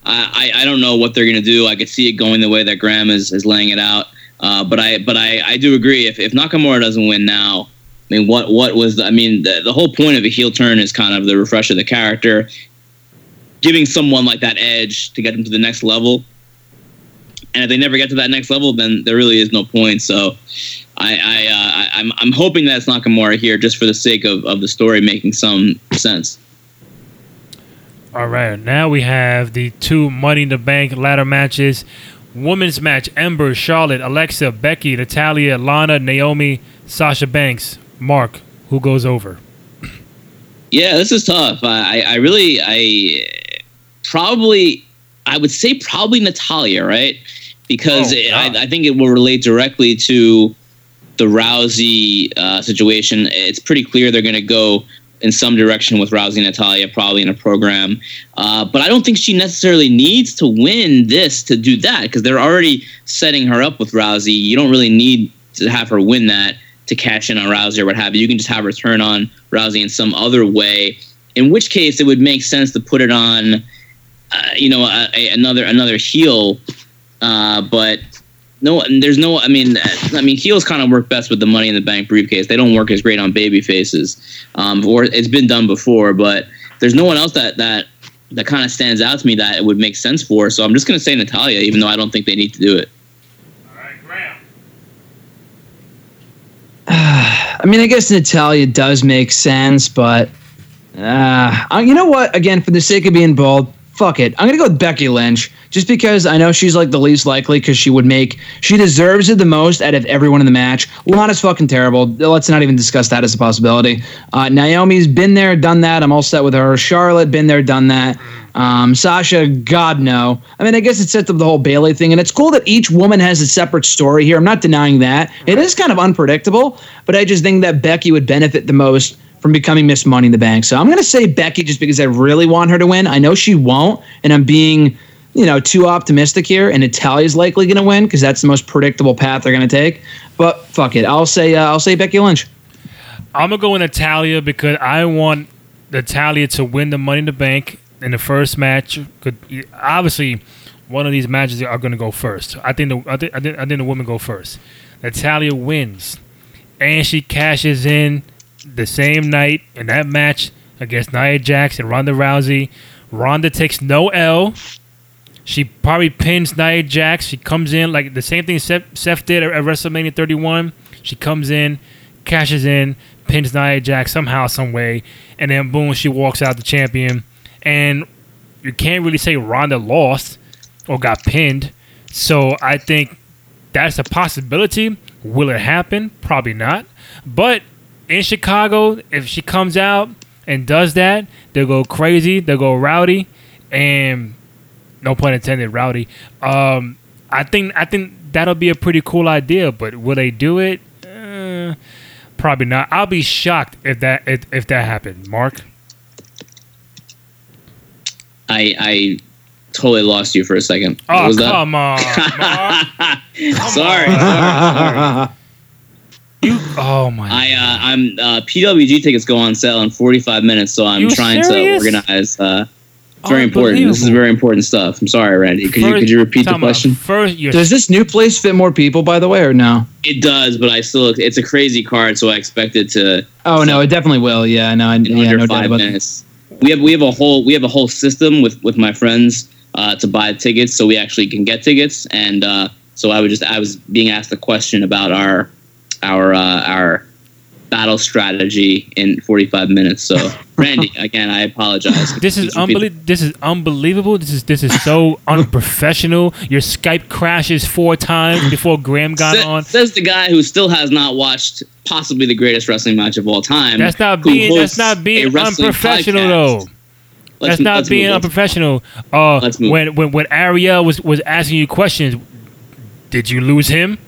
I, I I don't know what they're gonna do. I could see it going the way that Graham is, is laying it out. Uh, but I but I, I do agree. If if Nakamura doesn't win now, I mean, what what was the, I mean, the, the whole point of a heel turn is kind of the refresh of the character, giving someone like that edge to get them to the next level. And if they never get to that next level, then there really is no point. So, I, I, uh, I I'm I'm hoping that it's Nakamura here, just for the sake of, of the story making some sense. All right, now we have the two Money in the Bank ladder matches. Women's match: Ember, Charlotte, Alexa, Becky, Natalya, Lana, Naomi, Sasha Banks. Mark, who goes over? Yeah, this is tough. I, I I really, I probably, I would say probably Natalya, right? Because Oh, it- I, I think it will relate directly to the Rousey uh, situation. It's pretty clear they're going to go in some direction with Rousey and Natalya, probably in a program. Uh, but I don't think she necessarily needs to win this to do that because they're already setting her up with Rousey. You don't really need to have her win that to cash in on Rousey or what have you. You can just have her turn on Rousey in some other way. In which case, it would make sense to put it on, uh, you know, a, a, another another heel. Uh, but no, there's no. I mean, I mean, heels kind of work best with the Money in the Bank briefcase. They don't work as great on baby faces, um, or it's been done before. But there's no one else that that that kind of stands out to me that it would make sense for. So I'm just gonna say Natalya, even though I don't think they need to do it. I mean, I guess Natalya does make sense, but uh, you know what? Again, for the sake of being bold, fuck it. I'm gonna go with Becky Lynch, just because I know she's like the least likely, because she would make she deserves it the most out of everyone in the match. Lana's fucking terrible. Let's not even discuss that as a possibility. Uh, Naomi's been there, done that. I'm all set with her. Charlotte, been there, done that. Um, Sasha, God no. I mean, I guess it sets up the whole Bayley thing, and it's cool that each woman has a separate story here. I'm not denying that. It is kind of unpredictable, but I just think that Becky would benefit the most from becoming Miss Money in the Bank. So I'm gonna say Becky just because I really want her to win. I know she won't, and I'm being, you know, too optimistic here. And Natalya's likely gonna win because that's the most predictable path they're gonna take. But fuck it, I'll say uh, I'll say Becky Lynch. I'm gonna go with Natalya because I want Natalya to win the Money in the Bank in the first match. Could obviously one of these matches are gonna go first. I think the I think, I think, I think the women go first. Natalya wins, and she cashes in the same night in that match against Nia Jax and Ronda Rousey. Ronda takes no L. She probably pins Nia Jax. She comes in like the same thing Seth, did at, at WrestleMania 31. She comes in, cashes in, pins Nia Jax somehow, some way, and then boom, she walks out the champion. And you can't really say Ronda lost or got pinned. So I think that's a possibility. Will it happen? Probably not. But in Chicago, if she comes out and does that, they'll go crazy. They'll go rowdy, and no pun intended, rowdy. Um, I think I think that'll be a pretty cool idea. But will they do it? Uh, probably not. I'll be shocked if that if, if that happened. Mark. I I totally lost you for a second. What Oh was that? come on, Mark. sorry, sorry, sorry. You. Oh my. I uh, I'm uh, PWG tickets go on sale in 45 minutes, so I'm You trying serious? to organize. Uh, it's very important. This is very important stuff. I'm sorry, Randy. Could you could you repeat the question? First, Does this new place fit more people, by the way, or no? It does, but I still it's a crazy card, so I expect it to Oh no, it definitely will. Yeah, no, I, in yeah, under no five about that. minutes. We have we have a whole we have a whole system with with my friends uh, to buy tickets, so we actually can get tickets. And uh, so I would just I was being asked a question about our our uh, our battle strategy in 45 minutes. So Randy, again, I apologize. This is Could you repeat unbelievable. This is unbelievable. This is this is so unprofessional. Your Skype crashes four times before Graham got Sa- on. Says the guy who still has not watched possibly the greatest wrestling match of all time. That's not being. That's not a being unprofessional podcast. though. Let's- That's not let's being move on. unprofessional. Uh, when when when Ariel was was asking you questions, did you lose him?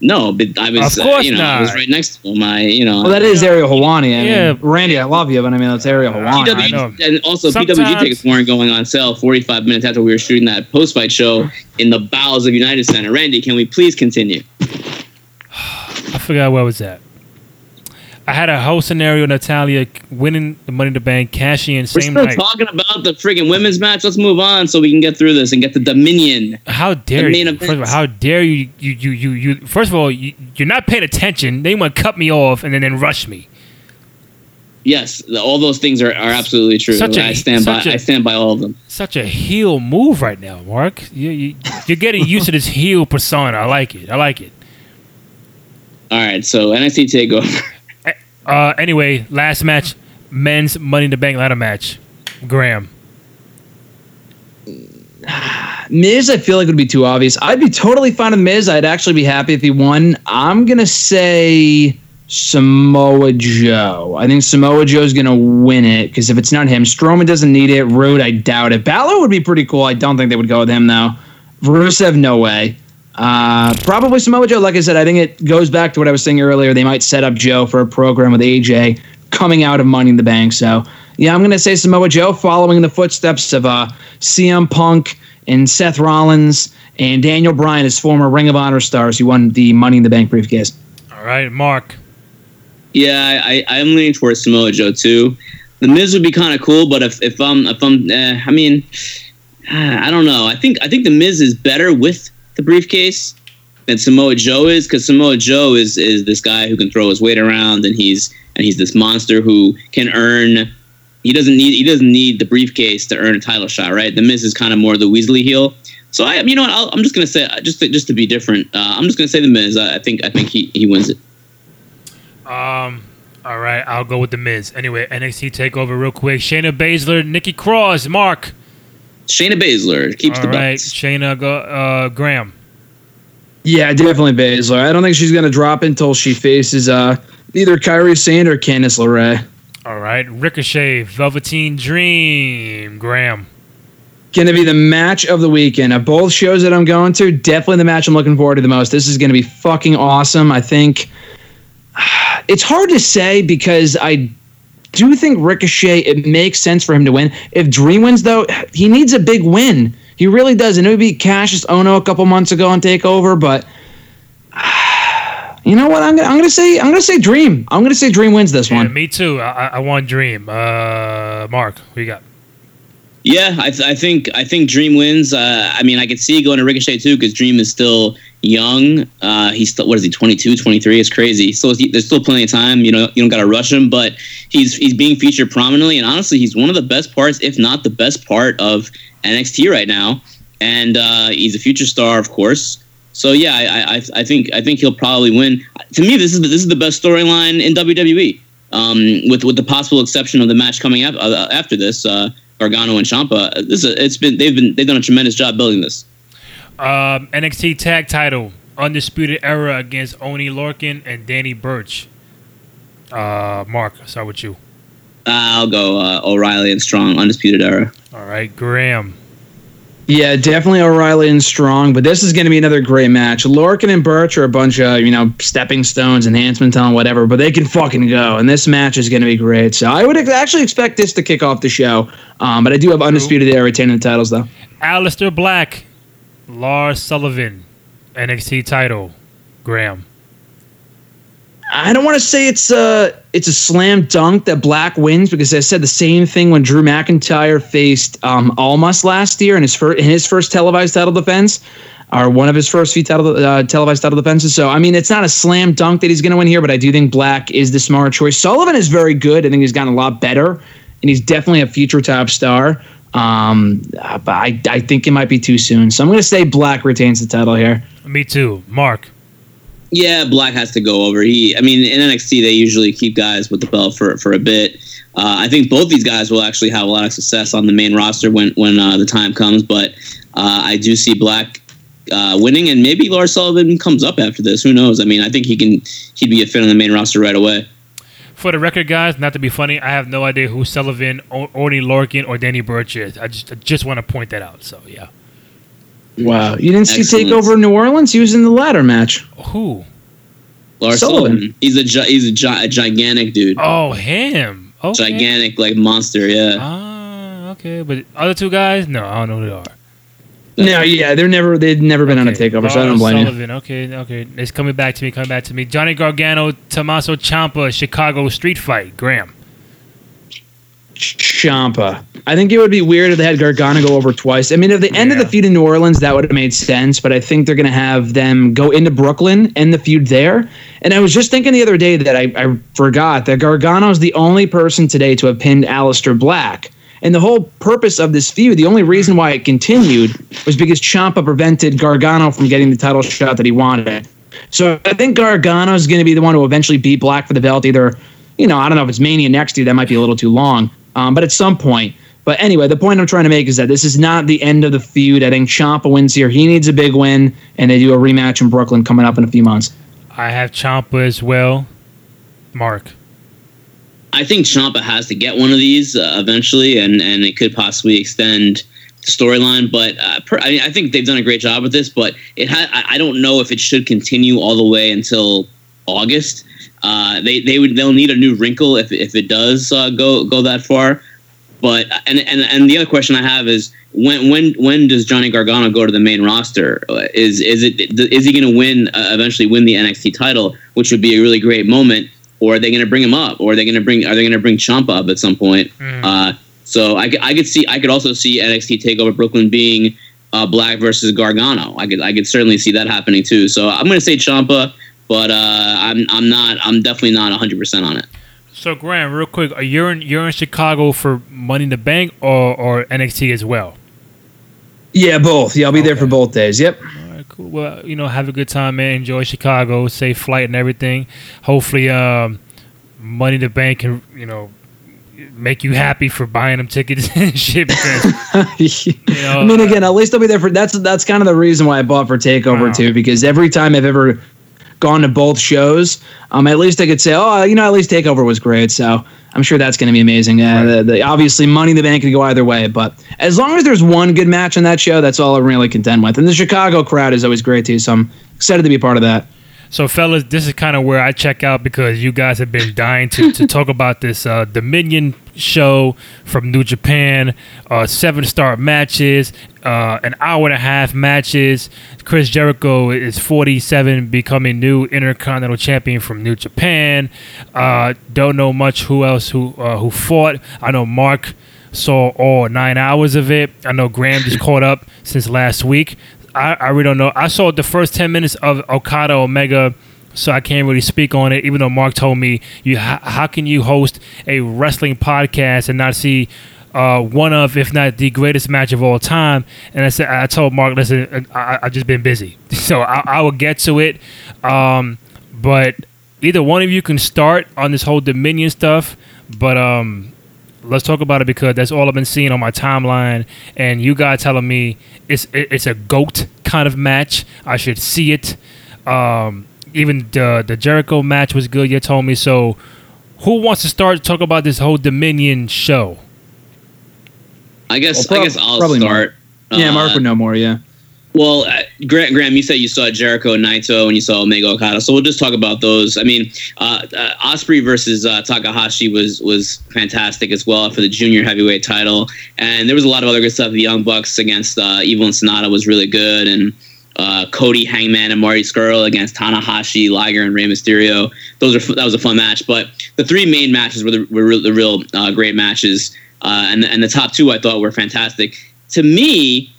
No, but I was, Of uh, course you know, I was right next to him. I, you know, Well, that is Ariel Helwani. I Yeah. mean, Randy, I love you, but I mean, that's Ariel Helwani. I know. PWG, and also PWG tickets weren't going on sale 45 minutes after we were shooting that post-fight show in the bowels of United Center. Randy, can we please continue? I forgot where was that. I had a whole scenario: Natalya winning the Money in the Bank, cashing in We're same still night. talking about the friggin' women's match. Let's move on so we can get through this and get the Dominion. How dare you? First of all, how dare you? You you you you. First of all, you, you're not paying attention. Then you want to cut me off and then, then rush me. Yes, the- all those things are, are absolutely true. Such a- I stand by. a- I stand by all of them. Such a heel move right now, Mark. You, you you're getting used to this heel persona. I like it. I like it. All right, so NXT Takeover. Uh, anyway, last match, men's Money in the Bank ladder match. Graham. Miz, I feel like would be too obvious. I'd be totally fine with Miz. I'd actually be happy if he won. I'm gonna say Samoa Joe. I think Samoa Joe's to win it because if it's not him, Strowman doesn't need it. Roode, I doubt it. Balor would be pretty cool. I don't think they would go with him, though. Rusev, no way. Uh, probably Samoa Joe. Like I said, I think it goes back to what I was saying earlier. They might set up Joe for a program with AJ coming out of Money in the Bank. So, yeah, I'm going to say Samoa Joe following in the footsteps of uh, CM Punk and Seth Rollins and Daniel Bryan as former Ring of Honor stars who won the Money in the Bank briefcase. All right, Mark. Yeah, I, I am leaning towards Samoa Joe too. The Miz would be kind of cool, but if if I'm if I'm, eh, I mean, I don't know. I think I think the Miz is better with the briefcase than Samoa Joe is because Samoa Joe is is this guy who can throw his weight around and he's and he's this monster who can earn. He doesn't need he doesn't need the briefcase to earn a title shot, right? The Miz is kind of more the Weasley heel. So I, you know what? i am just gonna say just to, just to be different. Uh, I'm just gonna say the Miz. I, I think I think he, he wins it. Um. All right, I'll go with the Miz. Anyway, NXT Takeover real quick. Shayna Baszler, Nikki Cross, Mark. Shayna Baszler keeps All the right, belts. Shayna go, uh, Graham. Yeah, definitely Baszler. I don't think she's going to drop until she faces uh, either Kairi Sane or Candice LeRae. All right, Ricochet, Velveteen Dream, Graham. Going to be the match of the weekend. Of both shows that I'm going to, definitely the match I'm looking forward to the most. This is going to be fucking awesome. I think it's hard to say because I do you think Ricochet, it makes sense for him to win. If Dream wins, though, he needs a big win. He really does. And it would be Kassius Ohno a couple months ago on Takeover, but you know what? I'm gonna, I'm gonna say I'm gonna say Dream. I'm gonna say Dream wins this Yeah, one. me too. I, I- I want Dream. Uh, Mark, who you got? Yeah, I, th- I think I think Dream wins. Uh, I mean, I could see going to Ricochet too because Dream is still young. Uh, he's still what is he 22, 23? It's crazy. So there's still plenty of time. You know, you don't got to rush him, but he's he's being featured prominently, and honestly, he's one of the best parts, if not the best part of NXT right now. And uh, he's a future star, of course. So yeah, I, I I think I think he'll probably win. To me, this is the, this is the best storyline in WWE. Um, with with the possible exception of the match coming up uh, after this. Gargano and Ciampa. This is, it's been they've been they've done a tremendous job building this. Um, NXT Tag Title, Undisputed Era against Oney Lorcan and Danny Burch. Uh, Mark, I'll start with you. I'll go uh, O'Reilly and Strong, undisputed era. All right, Graham. Yeah, definitely O'Reilly and Strong, but this is going to be another great match. Lorcan and Burch are a bunch of, you know, stepping stones, enhancement talent, whatever, but they can fucking go. And this match is going to be great. So I would actually expect this to kick off the show. Um, but I do have Undisputed Era retaining the titles, though. Aleister Black, Lars Sullivan, NXT title. Graham. I don't want to say it's a it's a slam dunk that Black wins because I said the same thing when Drew McIntyre faced um, Almas last year in his first in his first televised title defense, or one of his first few title, uh, televised title defenses. So I mean, it's not a slam dunk that he's going to win here, but I do think Black is the smarter choice. Sullivan is very good. I think he's gotten a lot better, and he's definitely a future top star. Um, but I I think it might be too soon, so I'm going to say Black retains the title here. Me too. Mark. Yeah, Black has to go over. He, I mean, in NXT they usually keep guys with the belt for for a bit. Uh, I think both these guys will actually have a lot of success on the main roster when when uh, the time comes. But uh, I do see Black uh, winning, and maybe Lars Sullivan comes up after this. Who knows? I mean, I think he can he'd be a fit on the main roster right away. For the record, guys, not to be funny, I have no idea who Sullivan, o- Oney Lorcan, or Danny Burch is. I just I just want to point that out. So yeah. Wow, you didn't see Excellent. Takeover New Orleans? He was in the ladder match. Who? Lars Sullivan. Sullivan. He's a gi- he's a, gi- a gigantic dude, Oh, him. Okay. gigantic like monster. Yeah. Ah, okay. But other two guys, no, I don't know who they are. No, yeah, they're never they've never been on a Okay, takeover, so I don't blame you. Okay, okay. It's coming back to me. Coming back to me. Johnny Gargano, Tommaso Ciampa, Chicago Street Fight. Graham. Ciampa. I think it would be weird if they had Gargano go over twice. I mean, if they ended Yeah. the feud in New Orleans, that would have made sense. But I think they're going to have them go into Brooklyn, end the feud there. And I was just thinking the other day that I, I forgot that Gargano is the only person today to have pinned Aleister Black. And the whole purpose of this feud, the only reason why it continued was because Ciampa prevented Gargano from getting the title shot that he wanted. So I think Gargano is going to be the one who eventually beat Black for the belt. Either, you know, I don't know if it's Mania next year. That might be a little too long. Um, but at some point. But anyway, the point I'm trying to make is that this is not the end of the feud. I think Ciampa wins here. He needs a big win, and they do a rematch in Brooklyn coming up in a few months. I have Ciampa as well. Mark? I think Ciampa has to get one of these uh, eventually, and and it could possibly extend the storyline. But uh, per, I, mean, I think they've done a great job with this. But it ha- I, I don't know if it should continue all the way until August. Uh, they they would they'll need a new wrinkle if if it does uh, go go that far. But and, and and the other question I have is when when when does Johnny Gargano go to the main roster? Uh, is is it is he going to win uh, eventually win the NXT title, which would be a really great moment? Or are they going to bring him up? Or are they going to bring are they going to bring Ciampa up at some point? Mm. Uh, so I, could- I could see I could also see NXT Takeover Brooklyn being uh, Black versus Gargano. I could I could certainly see that happening too. So I'm going to say Ciampa, but uh, I'm I'm not I'm definitely not 100 percent on it. So Graham, real quick, are you in you're in Chicago for Money in the Bank or, or NXT as well? Yeah, both. Yeah, I'll be there for both days. Yep. All right, cool. Well, you know, have a good time, man. Enjoy Chicago, safe flight and everything. Hopefully, um, Money in the Bank can you know make you happy for buying them tickets and shit. Because know, I mean, again, at least I'll be there for that's that's kind of the reason why I bought for Takeover Wow. too, because every time I've ever gone to both shows, um, at least I could say, oh, you know, at least Takeover was great. So I'm sure that's going to be amazing. Uh, the, the, obviously, Money in the Bank could go either way, but as long as there's one good match on that show, that's all I'm really content with. And the Chicago crowd is always great too, so I'm excited to be a part of that. So, fellas, this is kind of where I check out because you guys have been dying to, to talk about this uh, Dominion show from New Japan, uh, seven star matches, uh, an hour and a half matches. Chris Jericho is 47, becoming new Intercontinental Champion from New Japan. Uh, don't know much who else who uh, who fought. I know Mark saw all nine hours of it. I know Graham just caught up since last week. I, I really don't know. I saw the first ten minutes of Okada Omega, so I can't really speak on it. Even though Mark told me, you how, how can you host a wrestling podcast and not see uh, one of, if not the greatest match of all time? And I said, I told Mark, listen, I, I just been busy, so I, I will get to it. Um, but either one of you can start on this whole Dominion stuff, but um, let's talk about it because that's all I've been seeing on my timeline. And you guys telling me it's it's a goat kind of match. I should see it. Um, even the the Jericho match was good. You told me so. Who wants to start to talk about this whole Dominion show? I guess Well, prob- I guess I'll probably start. yeah, Mark Uh, would know more. Yeah. Well, Grant, Graham, Graham, you said you saw Jericho and Naito and you saw Omega Okada, so we'll just talk about those. I mean, uh, uh, Ospreay versus uh, Takahashi was was fantastic as well for the junior heavyweight title, and there was a lot of other good stuff. The Young Bucks against uh, Evil and Sanada was really good, and uh, Cody, Hangman, and Marty Scurll against Tanahashi, Liger, and Rey Mysterio. Those are that was a fun match. But the three main matches were the, were real- the real uh, great matches, uh, and and the top two I thought were fantastic. To me,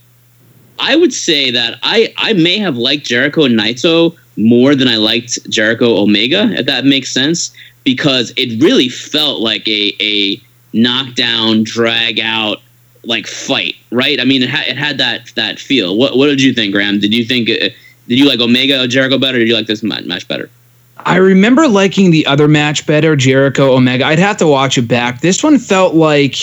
I would say that I I may have liked Jericho and Naito more than I liked Jericho Omega, if that makes sense, because it really felt like a a knockdown, drag out like fight, right? I mean, it, ha- it had that that feel. What what did you think, Graham? Did you think uh, did you like Omega Jericho better? or Did you like this ma- match better? I remember liking the other match better, Jericho Omega. I'd have to watch it back. This one felt like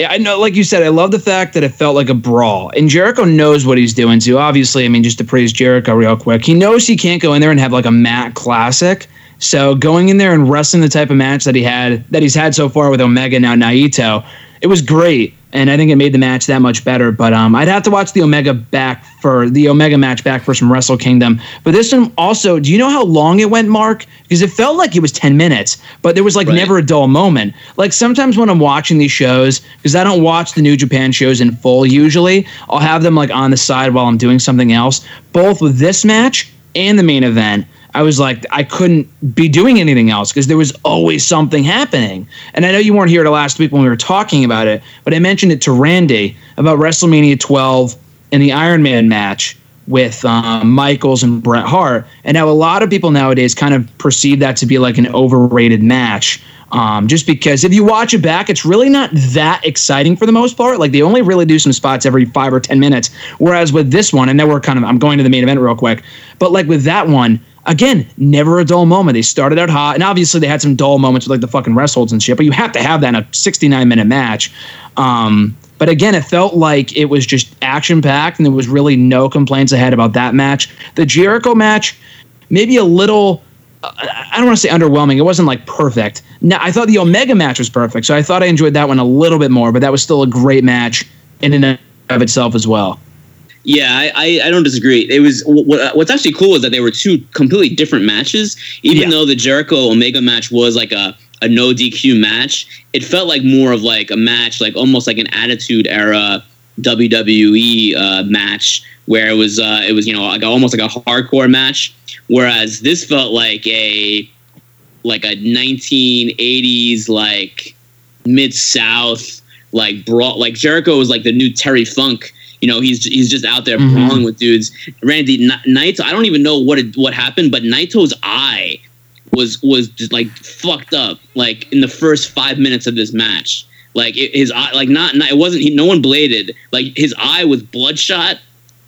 I know, like you said, I love the fact that it felt like a brawl. And Jericho knows what he's doing too. Obviously, I mean, just to praise Jericho real quick, he knows he can't go in there and have like a Matt classic. So going in there and wrestling the type of match that he had that he's had so far with Omega now Naito, it was great. And I think it made the match that much better. But um, I'd have to watch the Omega back for the Omega match back for some Wrestle Kingdom. But this one also, do you know how long it went, Mark? Because it felt like it was 10 minutes, but there was like Right. never a dull moment. Like sometimes when I'm watching these shows, because I don't watch the New Japan shows in full usually, I'll have them like on the side while I'm doing something else. Both with this match and the main event, I was like, I couldn't be doing anything else because there was always something happening. And I know you weren't here to last week when we were talking about it, but I mentioned it to Randy about WrestleMania 12 and the Iron Man match with um, Michaels and Bret Hart, and now a lot of people nowadays kind of perceive that to be like an overrated match. Um, just because if you watch it back, it's really not that exciting for the most part. Like they only really do some spots every five or ten minutes. Whereas with this one, and now we're kind of I'm going to the main event real quick, but like with that one, again, never a dull moment. They started out hot, and obviously they had some dull moments with like the fucking wrestles holds and shit. But you have to have that in a 69 minute match. Um, but again, it felt like it was just action packed, and there was really no complaints ahead about that match. The Jericho match, maybe a little I don't want to say underwhelming. It wasn't like perfect. Now I thought the Omega match was perfect, so I thought I enjoyed that one a little bit more. But that was still a great match in and of itself as well. Yeah, I, I, I don't disagree. It was what, what's actually cool is that they were two completely different matches. Even Yeah. though the Jericho Omega match was like a a no DQ match, it felt like more of like a match, like almost like an Attitude Era WWE uh, match, where it was uh, it was you know like almost like a hardcore match. Whereas this felt like a like a 1980s like mid South like brawl. Like Jericho was like the new Terry Funk. You know, he's he's just out there Mhm. brawling with dudes. Randy N- Naito. I don't even know what it, what happened, but Naito's eye was was just like fucked up. Like in the first five minutes of this match, like it, his eye, like not, not it wasn't. He, no one bladed. Like his eye was bloodshot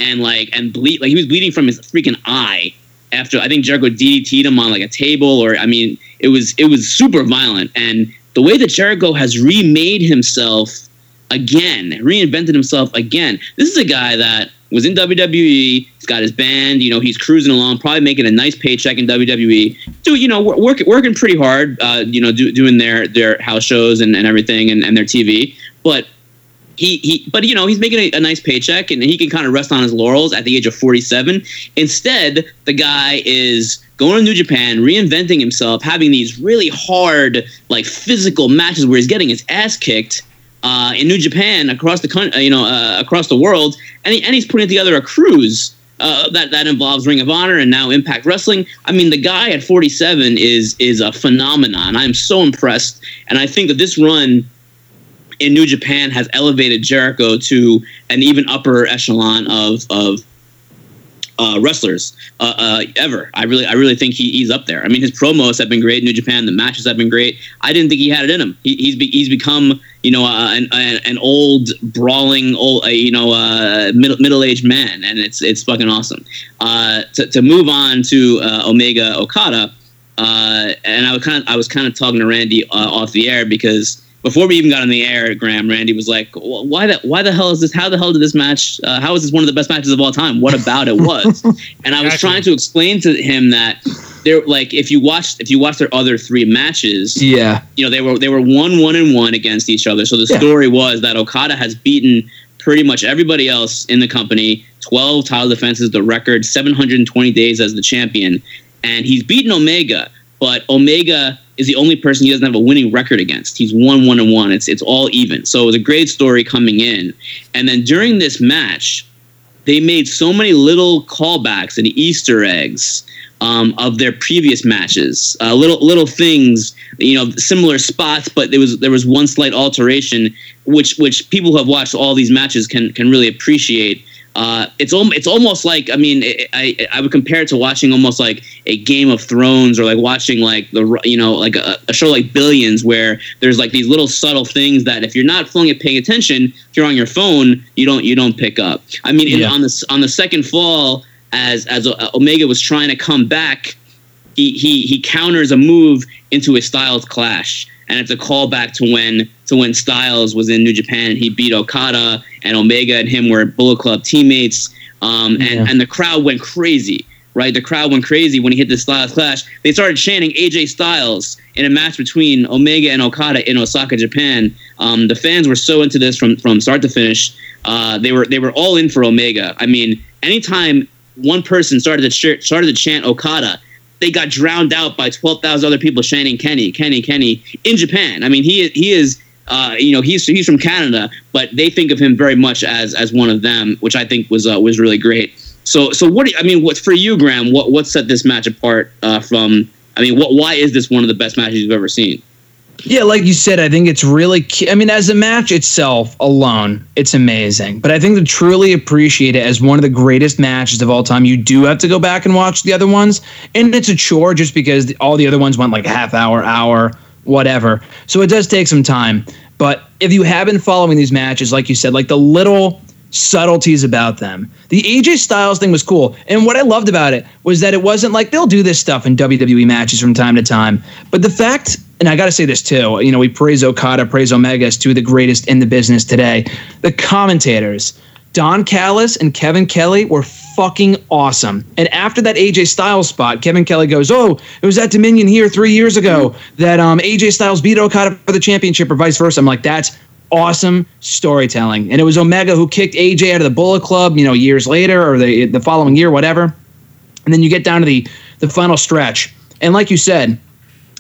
and like and bleed. Like he was bleeding from his freaking eye after I think Jericho DDT'd him on like a table or I mean it was it was super violent and the way that Jericho has remade himself again, reinvented himself again. This is a guy that was in WWE. He's got his band. You know, he's cruising along, probably making a nice paycheck in WWE. Do you know, wor- work, working pretty hard. Uh, you know, do, doing their their house shows and, and everything, and, and their TV. But he he, but you know, he's making a, a nice paycheck, and he can kind of rest on his laurels at the age of forty seven. Instead, the guy is going to New Japan, reinventing himself, having these really hard, like physical matches where he's getting his ass kicked uh, in New Japan across the country, you know, uh, across the world, and, he, and he's putting together a cruise uh, that that involves Ring of Honor and now Impact Wrestling. I mean, the guy at 47 is is a phenomenon. I'm so impressed, and I think that this run in New Japan has elevated Jericho to an even upper echelon of of uh, wrestlers uh, uh, ever. I really, I really think he, he's up there. I mean, his promos have been great New Japan. The matches have been great. I didn't think he had it in him. He, he's be, he's become, you know, uh, an, an an old brawling, old, uh, you know, uh, middle middle aged man, and it's it's fucking awesome. To to move on to Omega Okada, and I was kind of I was kind of talking to Randy off the air because before we even got on the air, Graham, Randy was like, "Why that? Why the hell is this? How the hell did this match? Uh, how is this one of the best matches of all time? What about it was?" and I was trying to explain to him that there, like, if you watched if you watched their other three matches, Yeah. you know they were they were one one and one against each other. So the Yeah. story was that Okada has beaten pretty much everybody else in the company. Twelve title defenses, the record, seven hundred and twenty days as the champion, and he's beaten Omega. But Omega is the only person he doesn't have a winning record against. He's one one and one. It's it's all even. So it was a great story coming in, and then during this match, they made so many little callbacks and Easter eggs um, of their previous matches. Uh, little little things, you know, similar spots, but there was there was one slight alteration, which which people who have watched all these matches can can really appreciate. Uh, it's al- it's almost like I mean I, I I would compare it to watching almost like a Game of Thrones or like watching like the you know like a, a show like Billions where there's like these little subtle things that if you're not fully paying attention, if you're on your phone, you don't you don't pick up. I mean in, on the on the second fall as as Omega was trying to come back, he he he counters a move into a Styles clash, and it's a callback to when to when Styles was in New Japan. He beat Okada, and Omega and him were Bullet Club teammates, um, and Yeah. and the crowd went crazy. Right, the crowd went crazy when he hit the Styles clash. They started chanting AJ Styles in a match between Omega and Okada in Osaka, Japan. Um, the fans were so into this from from start to finish. Uh, they were they were all in for Omega. I mean, anytime one person started to ch- started to chant Okada, they got drowned out by twelve thousand other people chanting Kenny, Kenny, Kenny in Japan. I mean, he he is. Uh, you know, he's he's from Canada, but they think of him very much as as one of them, which I think was uh, was really great. So so what do you, I mean? What for you, Graham? What what set this match apart uh, from? I mean, what why is this one of the best matches you've ever seen? Yeah, like you said, I think it's really. I mean, as a match itself alone, it's amazing. But I think to truly appreciate it as one of the greatest matches of all time, you do have to go back and watch the other ones, and it's a chore just because all the other ones went like a half hour, hour, whatever. So it does take some time. But if you have been following these matches, like you said, like the little subtleties about them. The AJ Styles thing was cool. And what I loved about it was that it wasn't like they'll do this stuff in WWE matches from time to time. But the fact, and I got to say this too, you know, we praise Okada, praise Omega as two of the greatest in the business today. The commentators Don Callis and Kevin Kelly were fucking awesome. And after that AJ Styles spot, Kevin Kelly goes, "Oh, it was at Dominion here three years ago that um, AJ Styles beat Okada for the championship, or vice versa." I'm like, "That's awesome storytelling." And it was Omega who kicked AJ out of the Bullet Club, you know, years later or the the following year, whatever. And then you get down to the the final stretch, and like you said,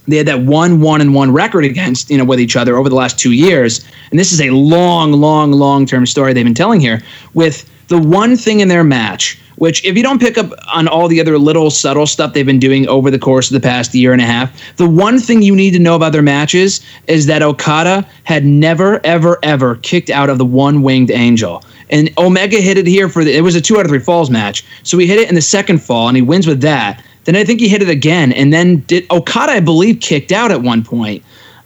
they had that one one and one record against you know with each other over the last two years. And this is a long long long term story they've been telling here with the one thing in their match which if you don't pick up on all the other little subtle stuff they've been doing over the course of the past year and a half the one thing you need to know about their matches is that okada had never ever ever kicked out of the one winged angel. And omega hit it here for the it was a two out of three falls match. So he hit it in the second fall and he wins with that then I think he hit it again, and then did Okada, I believe, kicked out at one point.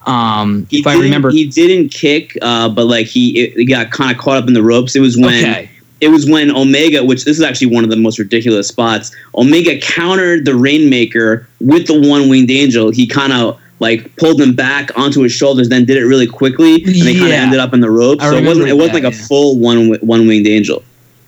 Um, He if I remember, he didn't kick, uh, but like he, it, he got kind of caught up in the ropes. It was when Okay. it was when Omega, which this is actually one of the most ridiculous spots. Omega countered the Rainmaker with the one winged angel. He kind of like pulled him back onto his shoulders, then did it really quickly, and they kind of ended up in the ropes. I So it wasn't it wasn't that, like a yeah. full one one winged angel.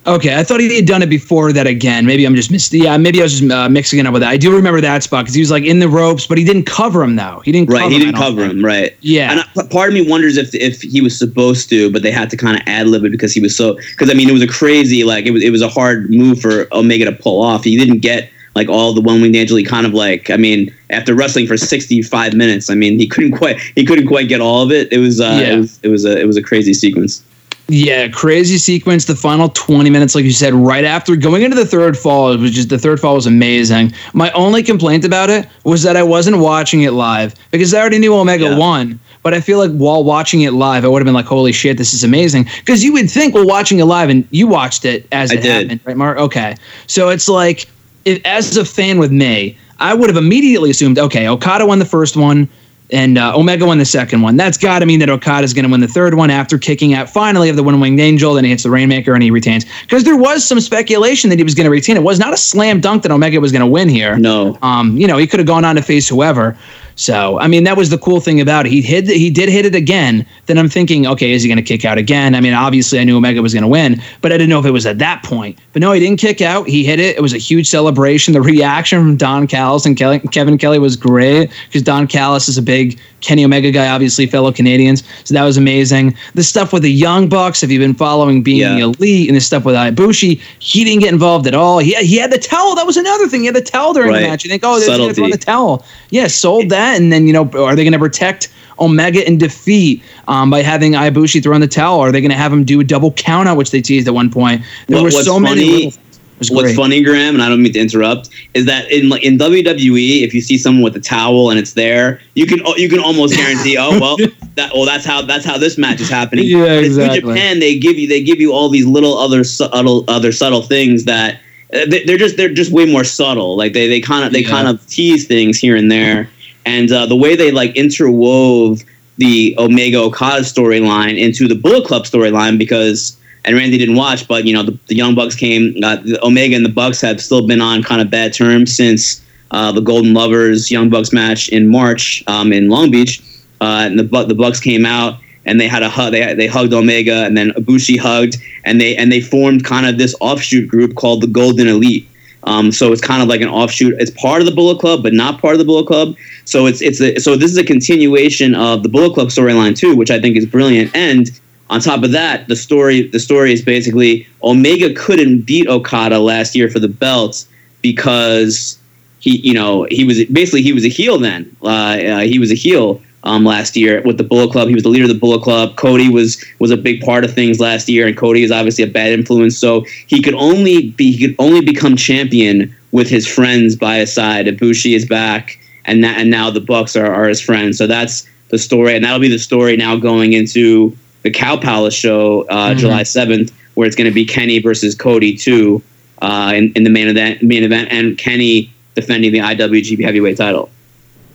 Okay, I thought he had done it before that again. Maybe I'm just mis- yeah, maybe I was just uh, mixing it up with that. I do remember that spot because he was like in the ropes, but he didn't cover him though. He didn't Right, cover he him, didn't don't cover him. Right. Yeah. And I, part of me wonders if if he was supposed to, but they had to kind of ad lib it because he was so. Because I mean, it was a crazy like it was it was a hard move for Omega to pull off. He didn't get like all the one winged angel. He kind of like I mean, after wrestling for sixty five minutes, I mean, he couldn't quite he couldn't quite get all of it. It was uh, Yeah. it was it was a it was a crazy sequence. Yeah, crazy sequence. The final 20 minutes, like you said, right after going into the third fall, it was just the third fall was amazing. My only complaint about it was that I wasn't watching it live because I already knew Omega Yeah. won. But I feel like while watching it live, I would have been like, "Holy shit, this is amazing!" Because you would think, well, watching it live, and you watched it as I it did. happened, right, Mark? Okay, so it's like, if, as a fan with me, I would have immediately assumed, okay, Okada won the first one and uh, Omega won the second one. That's got to mean that Okada is going to win the third one after kicking out finally of the one winged angel. Then he hits the Rainmaker and he retains. Because there was some speculation that he was going to retain. It was not a slam dunk that Omega was going to win here. No. Um, you know, he could have gone on to face whoever. So, I mean, that was the cool thing about it. He hit, he did hit it again. Then I'm thinking, okay, is he going to kick out again? I mean, obviously, I knew Omega was going to win, but I didn't know if it was at that point. But no, he didn't kick out. He hit it. It was a huge celebration. The reaction from Don Callis and Kelly, Kevin Kelly was great because Don Callis is a big Kenny Omega guy, obviously fellow Canadians. So that was amazing. The stuff with the Young Bucks, if you've been following being Yeah. the elite, and the stuff with Ibushi, he didn't get involved at all. He had, he had the towel. That was another thing. He had the towel during Right. the match. You think, oh, they're going to throw the towel. Yeah, sold that, and then you know, are they going to protect Omega in defeat um, by having Ibushi throw in the towel? Are they going to have him do a double count out, which they teased at one point? There What- were what's so many. funny- little things. It was What's great. funny, Graham, and I don't mean to interrupt, is that in in WWE, if you see someone with a towel and it's there, you can you can almost guarantee, oh well, that well that's how that's how this match is happening. Yeah, But in exactly. Japan, they give you they give you all these little other subtle other subtle things that uh, they- they're just they're just way more subtle. Like they they kind of they Yeah. kind of tease things here and there, and uh, the way they like interwove the Omega Okada storyline into the Bullet Club storyline because and Randy didn't watch, but you know the, the Young Bucks came. Uh, Omega and the Bucks have still been on kind of bad terms since uh, the Golden Lovers Young Bucks match in March um, in Long Beach, uh, and the the Bucks came out and they had a hug. They they hugged Omega, and then Ibushi hugged, and they and they formed kind of this offshoot group called the Golden Elite. Um, so it's kind of like an offshoot. It's part of the Bullet Club, but not part of the Bullet Club. So it's it's a, so this is a continuation of the Bullet Club storyline too, which I think is brilliant. And on top of that, the story the story is basically Omega couldn't beat Okada last year for the belts because he you know he was basically he was a heel then. Uh, uh, he was a heel um, last year with the Bullet Club. He was the leader of the Bullet Club. Cody was was a big part of things last year, and Cody is obviously a bad influence. So he could only be he could only become champion with his friends by his side. Ibushi is back, and na- and now the Bucks are, are his friends. So that's the story, and that'll be the story now going into the Cow Palace show uh, Mhm. July seventh, where it's going to be Kenny versus Cody too uh, in, in the main event, main event, and Kenny defending the IWGP Heavyweight title.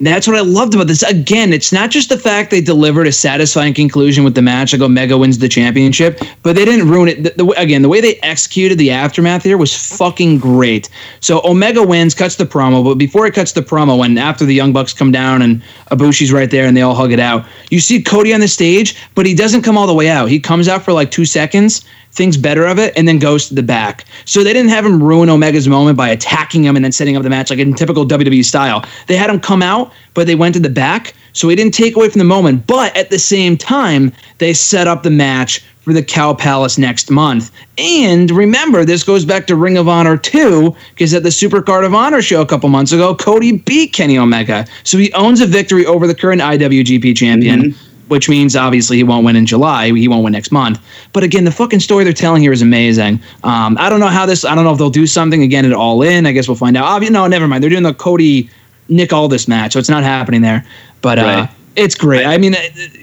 That's what I loved about this. Again, it's not just the fact they delivered a satisfying conclusion with the match, like Omega wins the championship, but they didn't ruin it. The, the, again, the way they executed the aftermath here was fucking great. So Omega wins, cuts the promo, but before he cuts the promo, when after the Young Bucks come down and Ibushi's right there and they all hug it out, you see Cody on the stage, but he doesn't come all the way out. He comes out for like two seconds. Thinks better of it, and then goes to the back. So they didn't have him ruin Omega's moment by attacking him and then setting up the match like in typical WWE style. They had him come out, but they went to the back, so he didn't take away from the moment. But at the same time, they set up the match for the Cow Palace next month. And remember, this goes back to Ring of Honor 2, because at the Supercard of Honor show a couple months ago, Cody beat Kenny Omega. So he owns a victory over the current IWGP champion. Mm-hmm. Which means obviously he won't win in July. He won't win next month. But again, the fucking story they're telling here is amazing. Um, I don't know how this. I don't know if they'll do something again at All In. I guess we'll find out. Obvi- no, never mind. They're doing the Cody Nick Aldis match, so it's not happening there. But uh, Right. it's great. I mean,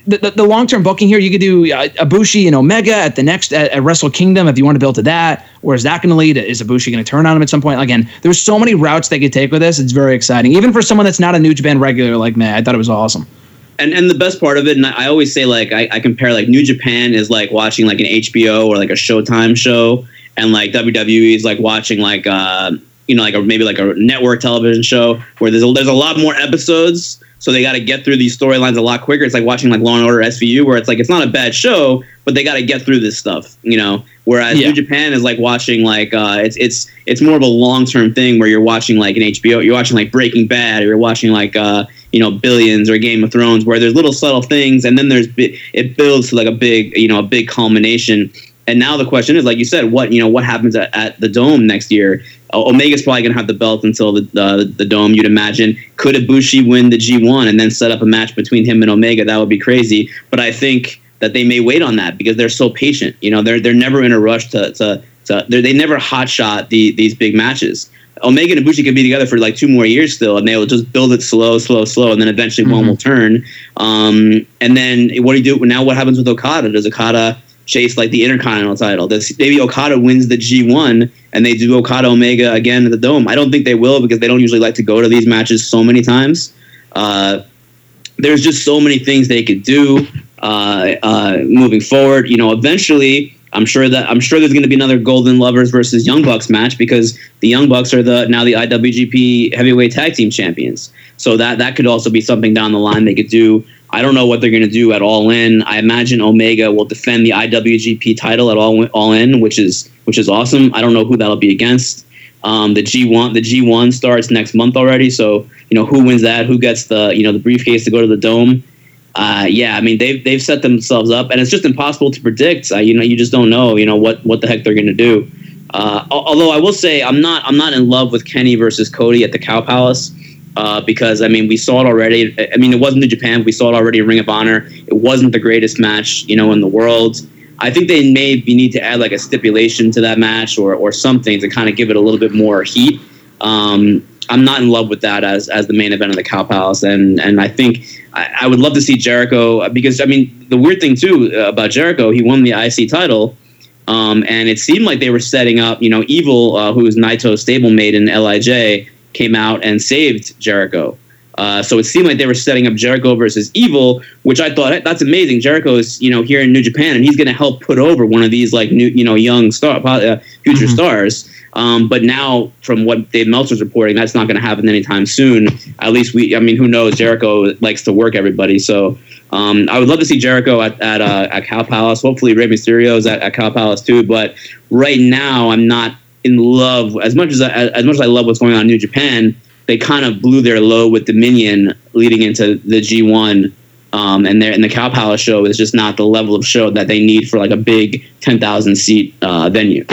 the, the, the long term booking here, you could do uh, Ibushi and Omega at the next at, at Wrestle Kingdom if you want to build to that. Where is that going to lead? Is Ibushi going to turn on him at some point? Again, there's so many routes they could take with this. It's very exciting, even for someone that's not a New Japan regular like me. I thought it was awesome. And and the best part of it, and I always say like I, I compare like New Japan is like watching like an HBO or like a Showtime show, and like WWE is like watching like uh you know like a, maybe like a network television show where there's a, there's a lot more episodes, so they got to get through these storylines a lot quicker. It's like watching like Law and Order SVU, where it's like it's not a bad show, but they got to get through this stuff, you know. Whereas Yeah. New Japan is like watching like uh, it's it's it's more of a long term thing where you're watching like an HBO, you're watching like Breaking Bad, or you're watching like uh, you know Billions or Game of Thrones, where there's little subtle things, and then there's it builds to like a big you know a big culmination. And now the question is, like you said, what you know what happens at, at the Dome next year? Omega's probably going to have the belt until the, the the Dome. You'd imagine. Could Ibushi win the G1 and then set up a match between him and Omega? That would be crazy. But I think that they may wait on that because they're so patient. You know, they're they're never in a rush to to, to they never hot shot the these big matches. Omega and Ibushi could be together for like two more years still, and they'll just build it slow, slow, slow, and then eventually one will turn. Um, and then what do you do now? What happens with Okada? Does Okada chase like the Intercontinental title? Does maybe Okada wins the G1 and they do Okada Omega again at the Dome? I don't think they will because they don't usually like to go to these matches so many times. Uh, there's just so many things they could do uh, uh, moving forward. You know, eventually, I'm sure that I'm sure there's going to be another Golden Lovers versus Young Bucks match because the Young Bucks are the now the IWGP Heavyweight Tag Team Champions. So that that could also be something down the line they could do. I don't know what they're going to do at All In. I imagine Omega will defend the IWGP title at All All In, which is which is awesome. I don't know who that'll be against. Um, the G1 the G1 starts next month already, so you know who wins that, who gets the you know the briefcase to go to the dome. Uh, yeah, I mean they've they've set themselves up, and it's just impossible to predict. Uh, you know, you just don't know. You know what what the heck they're going to do. Uh, although I will say I'm not I'm not in love with Kenny versus Cody at the Cow Palace uh, because I mean we saw it already. I- mean it wasn't in Japan. We saw it already in Ring of Honor. It wasn't the greatest match you know in the world. I think they maybe need to add like a stipulation to that match or or something to kind of give it a little bit more heat. Um, I'm not in love with that as as the main event of the Cow Palace, and and I think I, I would love to see Jericho uh, because I mean the weird thing too uh, about Jericho, he won the IC title, um, and it seemed like they were setting up. You know, Evil, uh, who is Naito's stablemate in Lij, came out and saved Jericho. Uh, so it seemed like they were setting up Jericho versus Evil, which I thought "Hey, that's amazing. Jericho is you know here in New Japan, and he's going to help put over one of these like new you know young star uh, future stars. Um, but now, from what Dave Meltzer's reporting, that's not going to happen anytime soon. At least we, I mean, who knows? Jericho likes to work everybody, so um, I would love to see Jericho at at, uh, at Cow Palace. Hopefully, Rey Mysterio's at, at Cow Palace too. But right now, I'm not in love as much as I, as much as I love what's going on in New Japan. They kind of blew their low with Dominion leading into the G1. Um, and their and the Cow Palace show is just not the level of show that they need for like a big ten thousand seat uh, venue.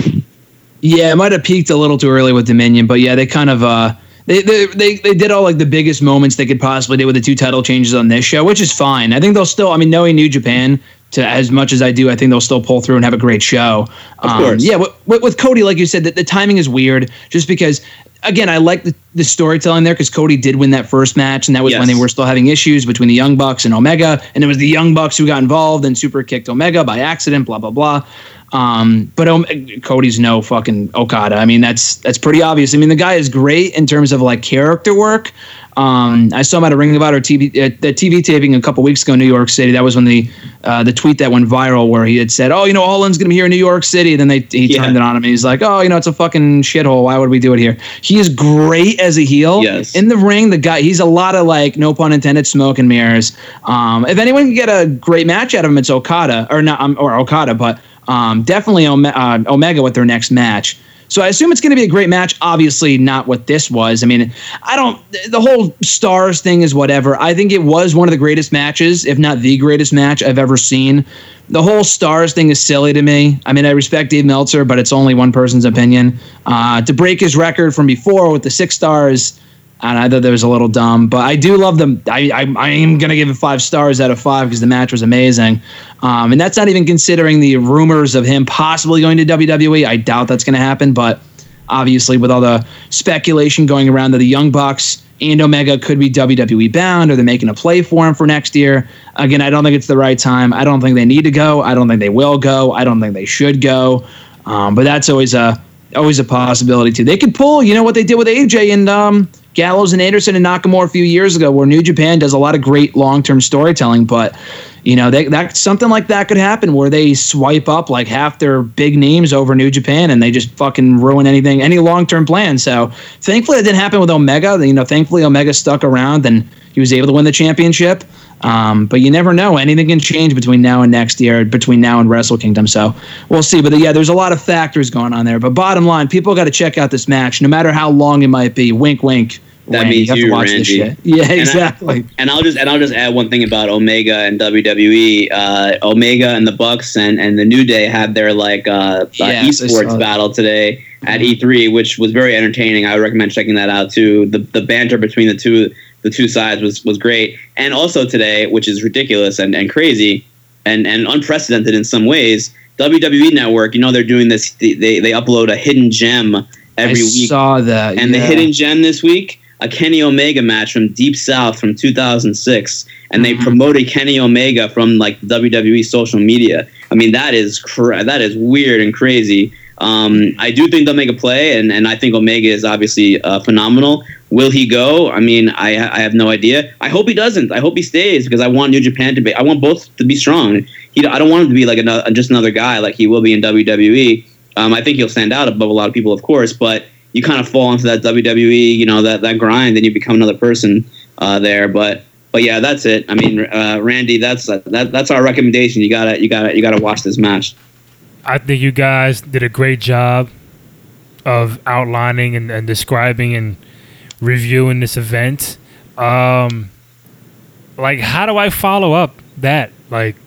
Yeah, it might have peaked a little too early with Dominion, but yeah, they kind of uh they, they they they did all like the biggest moments they could possibly do with the two title changes on this show, which is fine. I think they'll still. I mean, knowing New Japan to as much as I do, I think they'll still pull through and have a great show. Of course. yeah. With, with, with Cody, like you said, the, the timing is weird, just because. Again, I like the, the storytelling there because Cody did win that first match, and that was when they were still having issues between the Young Bucks and Omega, and it was the Young Bucks who got involved and super kicked Omega by accident, blah blah blah. Um, but um, Cody's no fucking Okada. I mean, that's that's pretty obvious. I mean, the guy is great in terms of like character work. Um, I saw him at a Ring of Honor TV uh, the TV taping a couple weeks ago in New York City. That was when the uh, the tweet that went viral where he had said, "Oh, you know, All In's gonna be here in New York City." And then they he Yeah. turned it on him and he's like, "Oh, you know, it's a fucking shithole. Why would we do it here?" He is great as a heel. Yes. In the ring, the guy he's a lot of like no pun intended smoke and mirrors. Um, if anyone can get a great match out of him, it's Okada or not um, or Okada, but um, definitely Ome- uh, Omega with their next match. So I assume it's going to be a great match. Obviously, not what this was. I mean, I don't. The whole stars thing is whatever. I think it was one of the greatest matches, if not the greatest match I've ever seen. The whole stars thing is silly to me. I mean, I respect Dave Meltzer, but it's only one person's opinion. Uh, to break his record from before with the six stars, and I thought that was a little dumb, but I do love them. I, I, I am going to give it five stars out of five because the match was amazing. Um, and that's not even considering the rumors of him possibly going to WWE. I doubt that's going to happen, but obviously, with all the speculation going around that the Young Bucks and Omega could be WWE bound or they're making a play for him for next year. Again, I don't think it's the right time. I don't think they need to go. I don't think they will go. I don't think they should go. Um, but that's always a always a possibility too. They could pull, you know, what they did with AJ and um, Gallows and Anderson and Nakamura a few years ago, where New Japan does a lot of great long term storytelling. But you know, they, that something like that could happen where they swipe up like half their big names over New Japan and they just fucking ruin anything, any long term plan. So thankfully, it didn't happen with Omega. You know, thankfully Omega stuck around and he was able to win the championship. Um, but you never know; anything can change between now and next year, between now and Wrestle Kingdom. So we'll see. But yeah, there's a lot of factors going on there. But bottom line, people got to check out this match, no matter how long it might be. Wink, wink. That Randy. means you, watch this Randy. shit. Yeah, And I- exactly. And I'll just and I'll just add one thing about Omega and WWE. Uh, Omega and the Bucks and, and the New Day had their like uh, uh, esports battle today at E3, which was very entertaining. I would recommend checking that out too. The the banter between the two the two sides was was great. And also today, which is ridiculous and, and crazy and and unprecedented in some ways. WWE Network, you know, they're doing this. They they upload a hidden gem every I week saw that. and the hidden gem this week, a Kenny Omega match from Deep South from 2006, and they Mhm. promoted Kenny Omega from like WWE social media. I mean, that is cra- that is weird and crazy. Um, I do think they'll make a play, and, and I think Omega is obviously uh, phenomenal. Will he go? I mean, I I have no idea. I hope he doesn't. I hope he stays because I want New Japan to be. I want both to be strong. He, I don't want him to be like another, just another guy like he will be in WWE. Um, I think he'll stand out above a lot of people, of course, but you kind of fall into that WWE, you know, that that grind, and you become another person uh, there. But but yeah, that's it. I mean, uh, Randy, that's that, that's our recommendation. You gotta you gotta you gotta watch this match. I think you guys did a great job of outlining and, and describing and reviewing this event. Um, like, how do I follow up that? Like,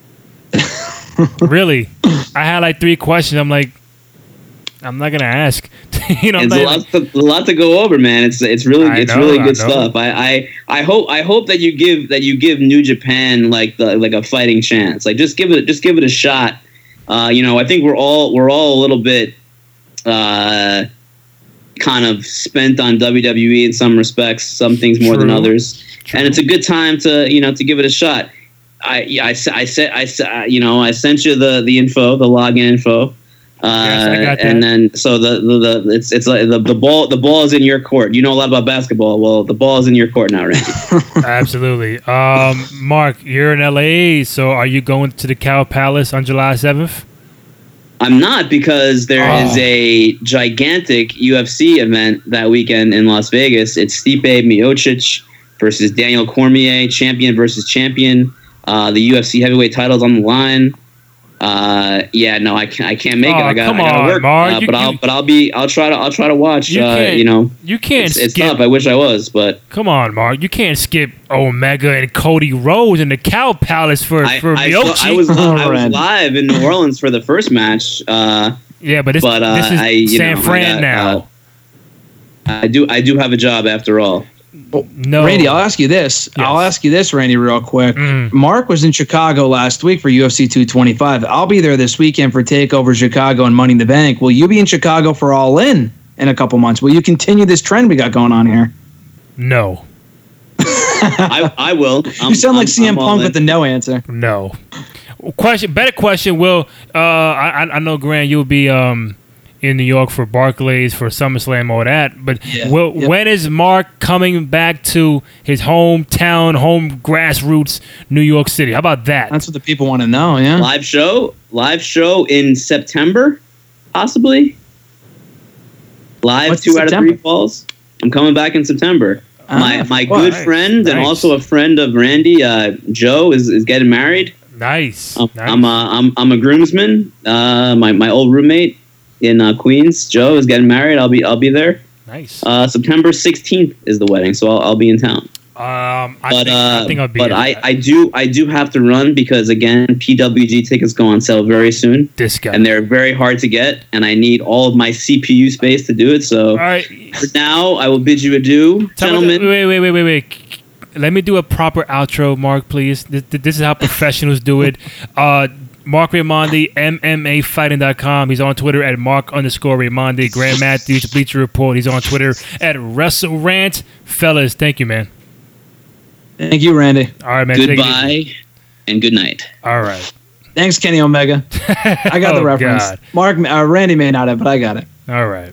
really, I had like three questions. I'm like, I'm not gonna ask. you know, It's a lot, to, a lot to go over, man. It's it's really I it's know, really good know. stuff. I, I I hope I hope that you give that you give New Japan like the like a fighting chance. Like just give it just give it a shot. Uh, you know, I think we're all we're all a little bit uh, kind of spent on WWE in some respects, some things more than True. others, and it's a good time to you know to give it a shot. I yeah, I, I said I you know I sent you the the info, the login info. Uh, Yes, I got that. and then so the, the, the it's it's like the, the ball the ball is in your court. You know a lot about basketball. Well, the ball is in your court now, Randy. Absolutely. Um, Mark, you're in LA, so are you going to the Cow Palace on July 7th? I'm not because there is Oh. a gigantic UFC event that weekend in Las Vegas. It's Stipe Miocic versus Daniel Cormier, champion versus champion. Uh, the UFC heavyweight title's on the line. Uh, yeah, no, I can't. I can't make it. Oh, I got. come I gotta on, work. Mark. Uh, You- but I'll. you- But I'll be. I'll try to. I'll try to watch. You uh, you know, You can't it's, it's tough. I wish I was, but Come on, Mark. You can't skip Omega and Cody Rhodes in the Cow Palace for I, for I, Miocic. saw- I was. I was live in New Orleans for the first match. Uh, yeah, but this, but uh, this is I, you San know, I Fran got, now. uh, I do. I do have a job after all. No, Randy, I'll ask you this. Yes. I'll ask you this, Randy, real quick. Mm. Mark was in Chicago last week for UFC 225. I'll be there this weekend for Takeover Chicago and Money in the Bank. Will you be in Chicago for All In in a couple months? Will you continue this trend we got going on here? no, I, I will. I'm, you sound like I'm- CM I'm Punk with the no answer. no. Question. Better question. Will uh, I I- I know Grant, you'll be um in New York for Barclays for SummerSlam, all that. But Yeah. will, Yep. when is Mark coming back to his hometown, home grassroots, New York City? How about that? That's what the people want to know, yeah? live show. Live show in September, possibly. Live What's two out of three falls. I'm coming back in September. my Ah, my well, good nice, friend and also a friend of Randy, uh, Joe, is, is getting married. Nice. I'm nice. I'm, uh, I'm I'm a groomsman. Uh, my my old roommate in uh, Queens, Joe, is getting married. I'll be I'll be there. nice. Uh, September 16th is the wedding, so I'll, I'll be in town. um, I But think, uh, I think I'll be. but I. I do I do have to run because again PWG tickets go on sale very soon guy. and they're very hard to get and I need all of my CPU space to do it. So right. for now I will bid you adieu, Tell me- gentlemen. Wait, wait, wait, wait, wait. Let me do a proper outro, Mark, please. This, this is how professionals do it. Uh, Mark Raimondi, MMAfighting.com. He's on Twitter at Mark underscore Raimondi. Graham Matthews, Bleacher Report. He's on Twitter at Wrestle Rant. Fellas, thank you, man. Thank you, Randy. All right, man. take it easy. Goodbye and good night. All right. Thanks, Kenny Omega. I got the Oh, reference. God. Mark, uh, Randy may not have, but I got it. All right.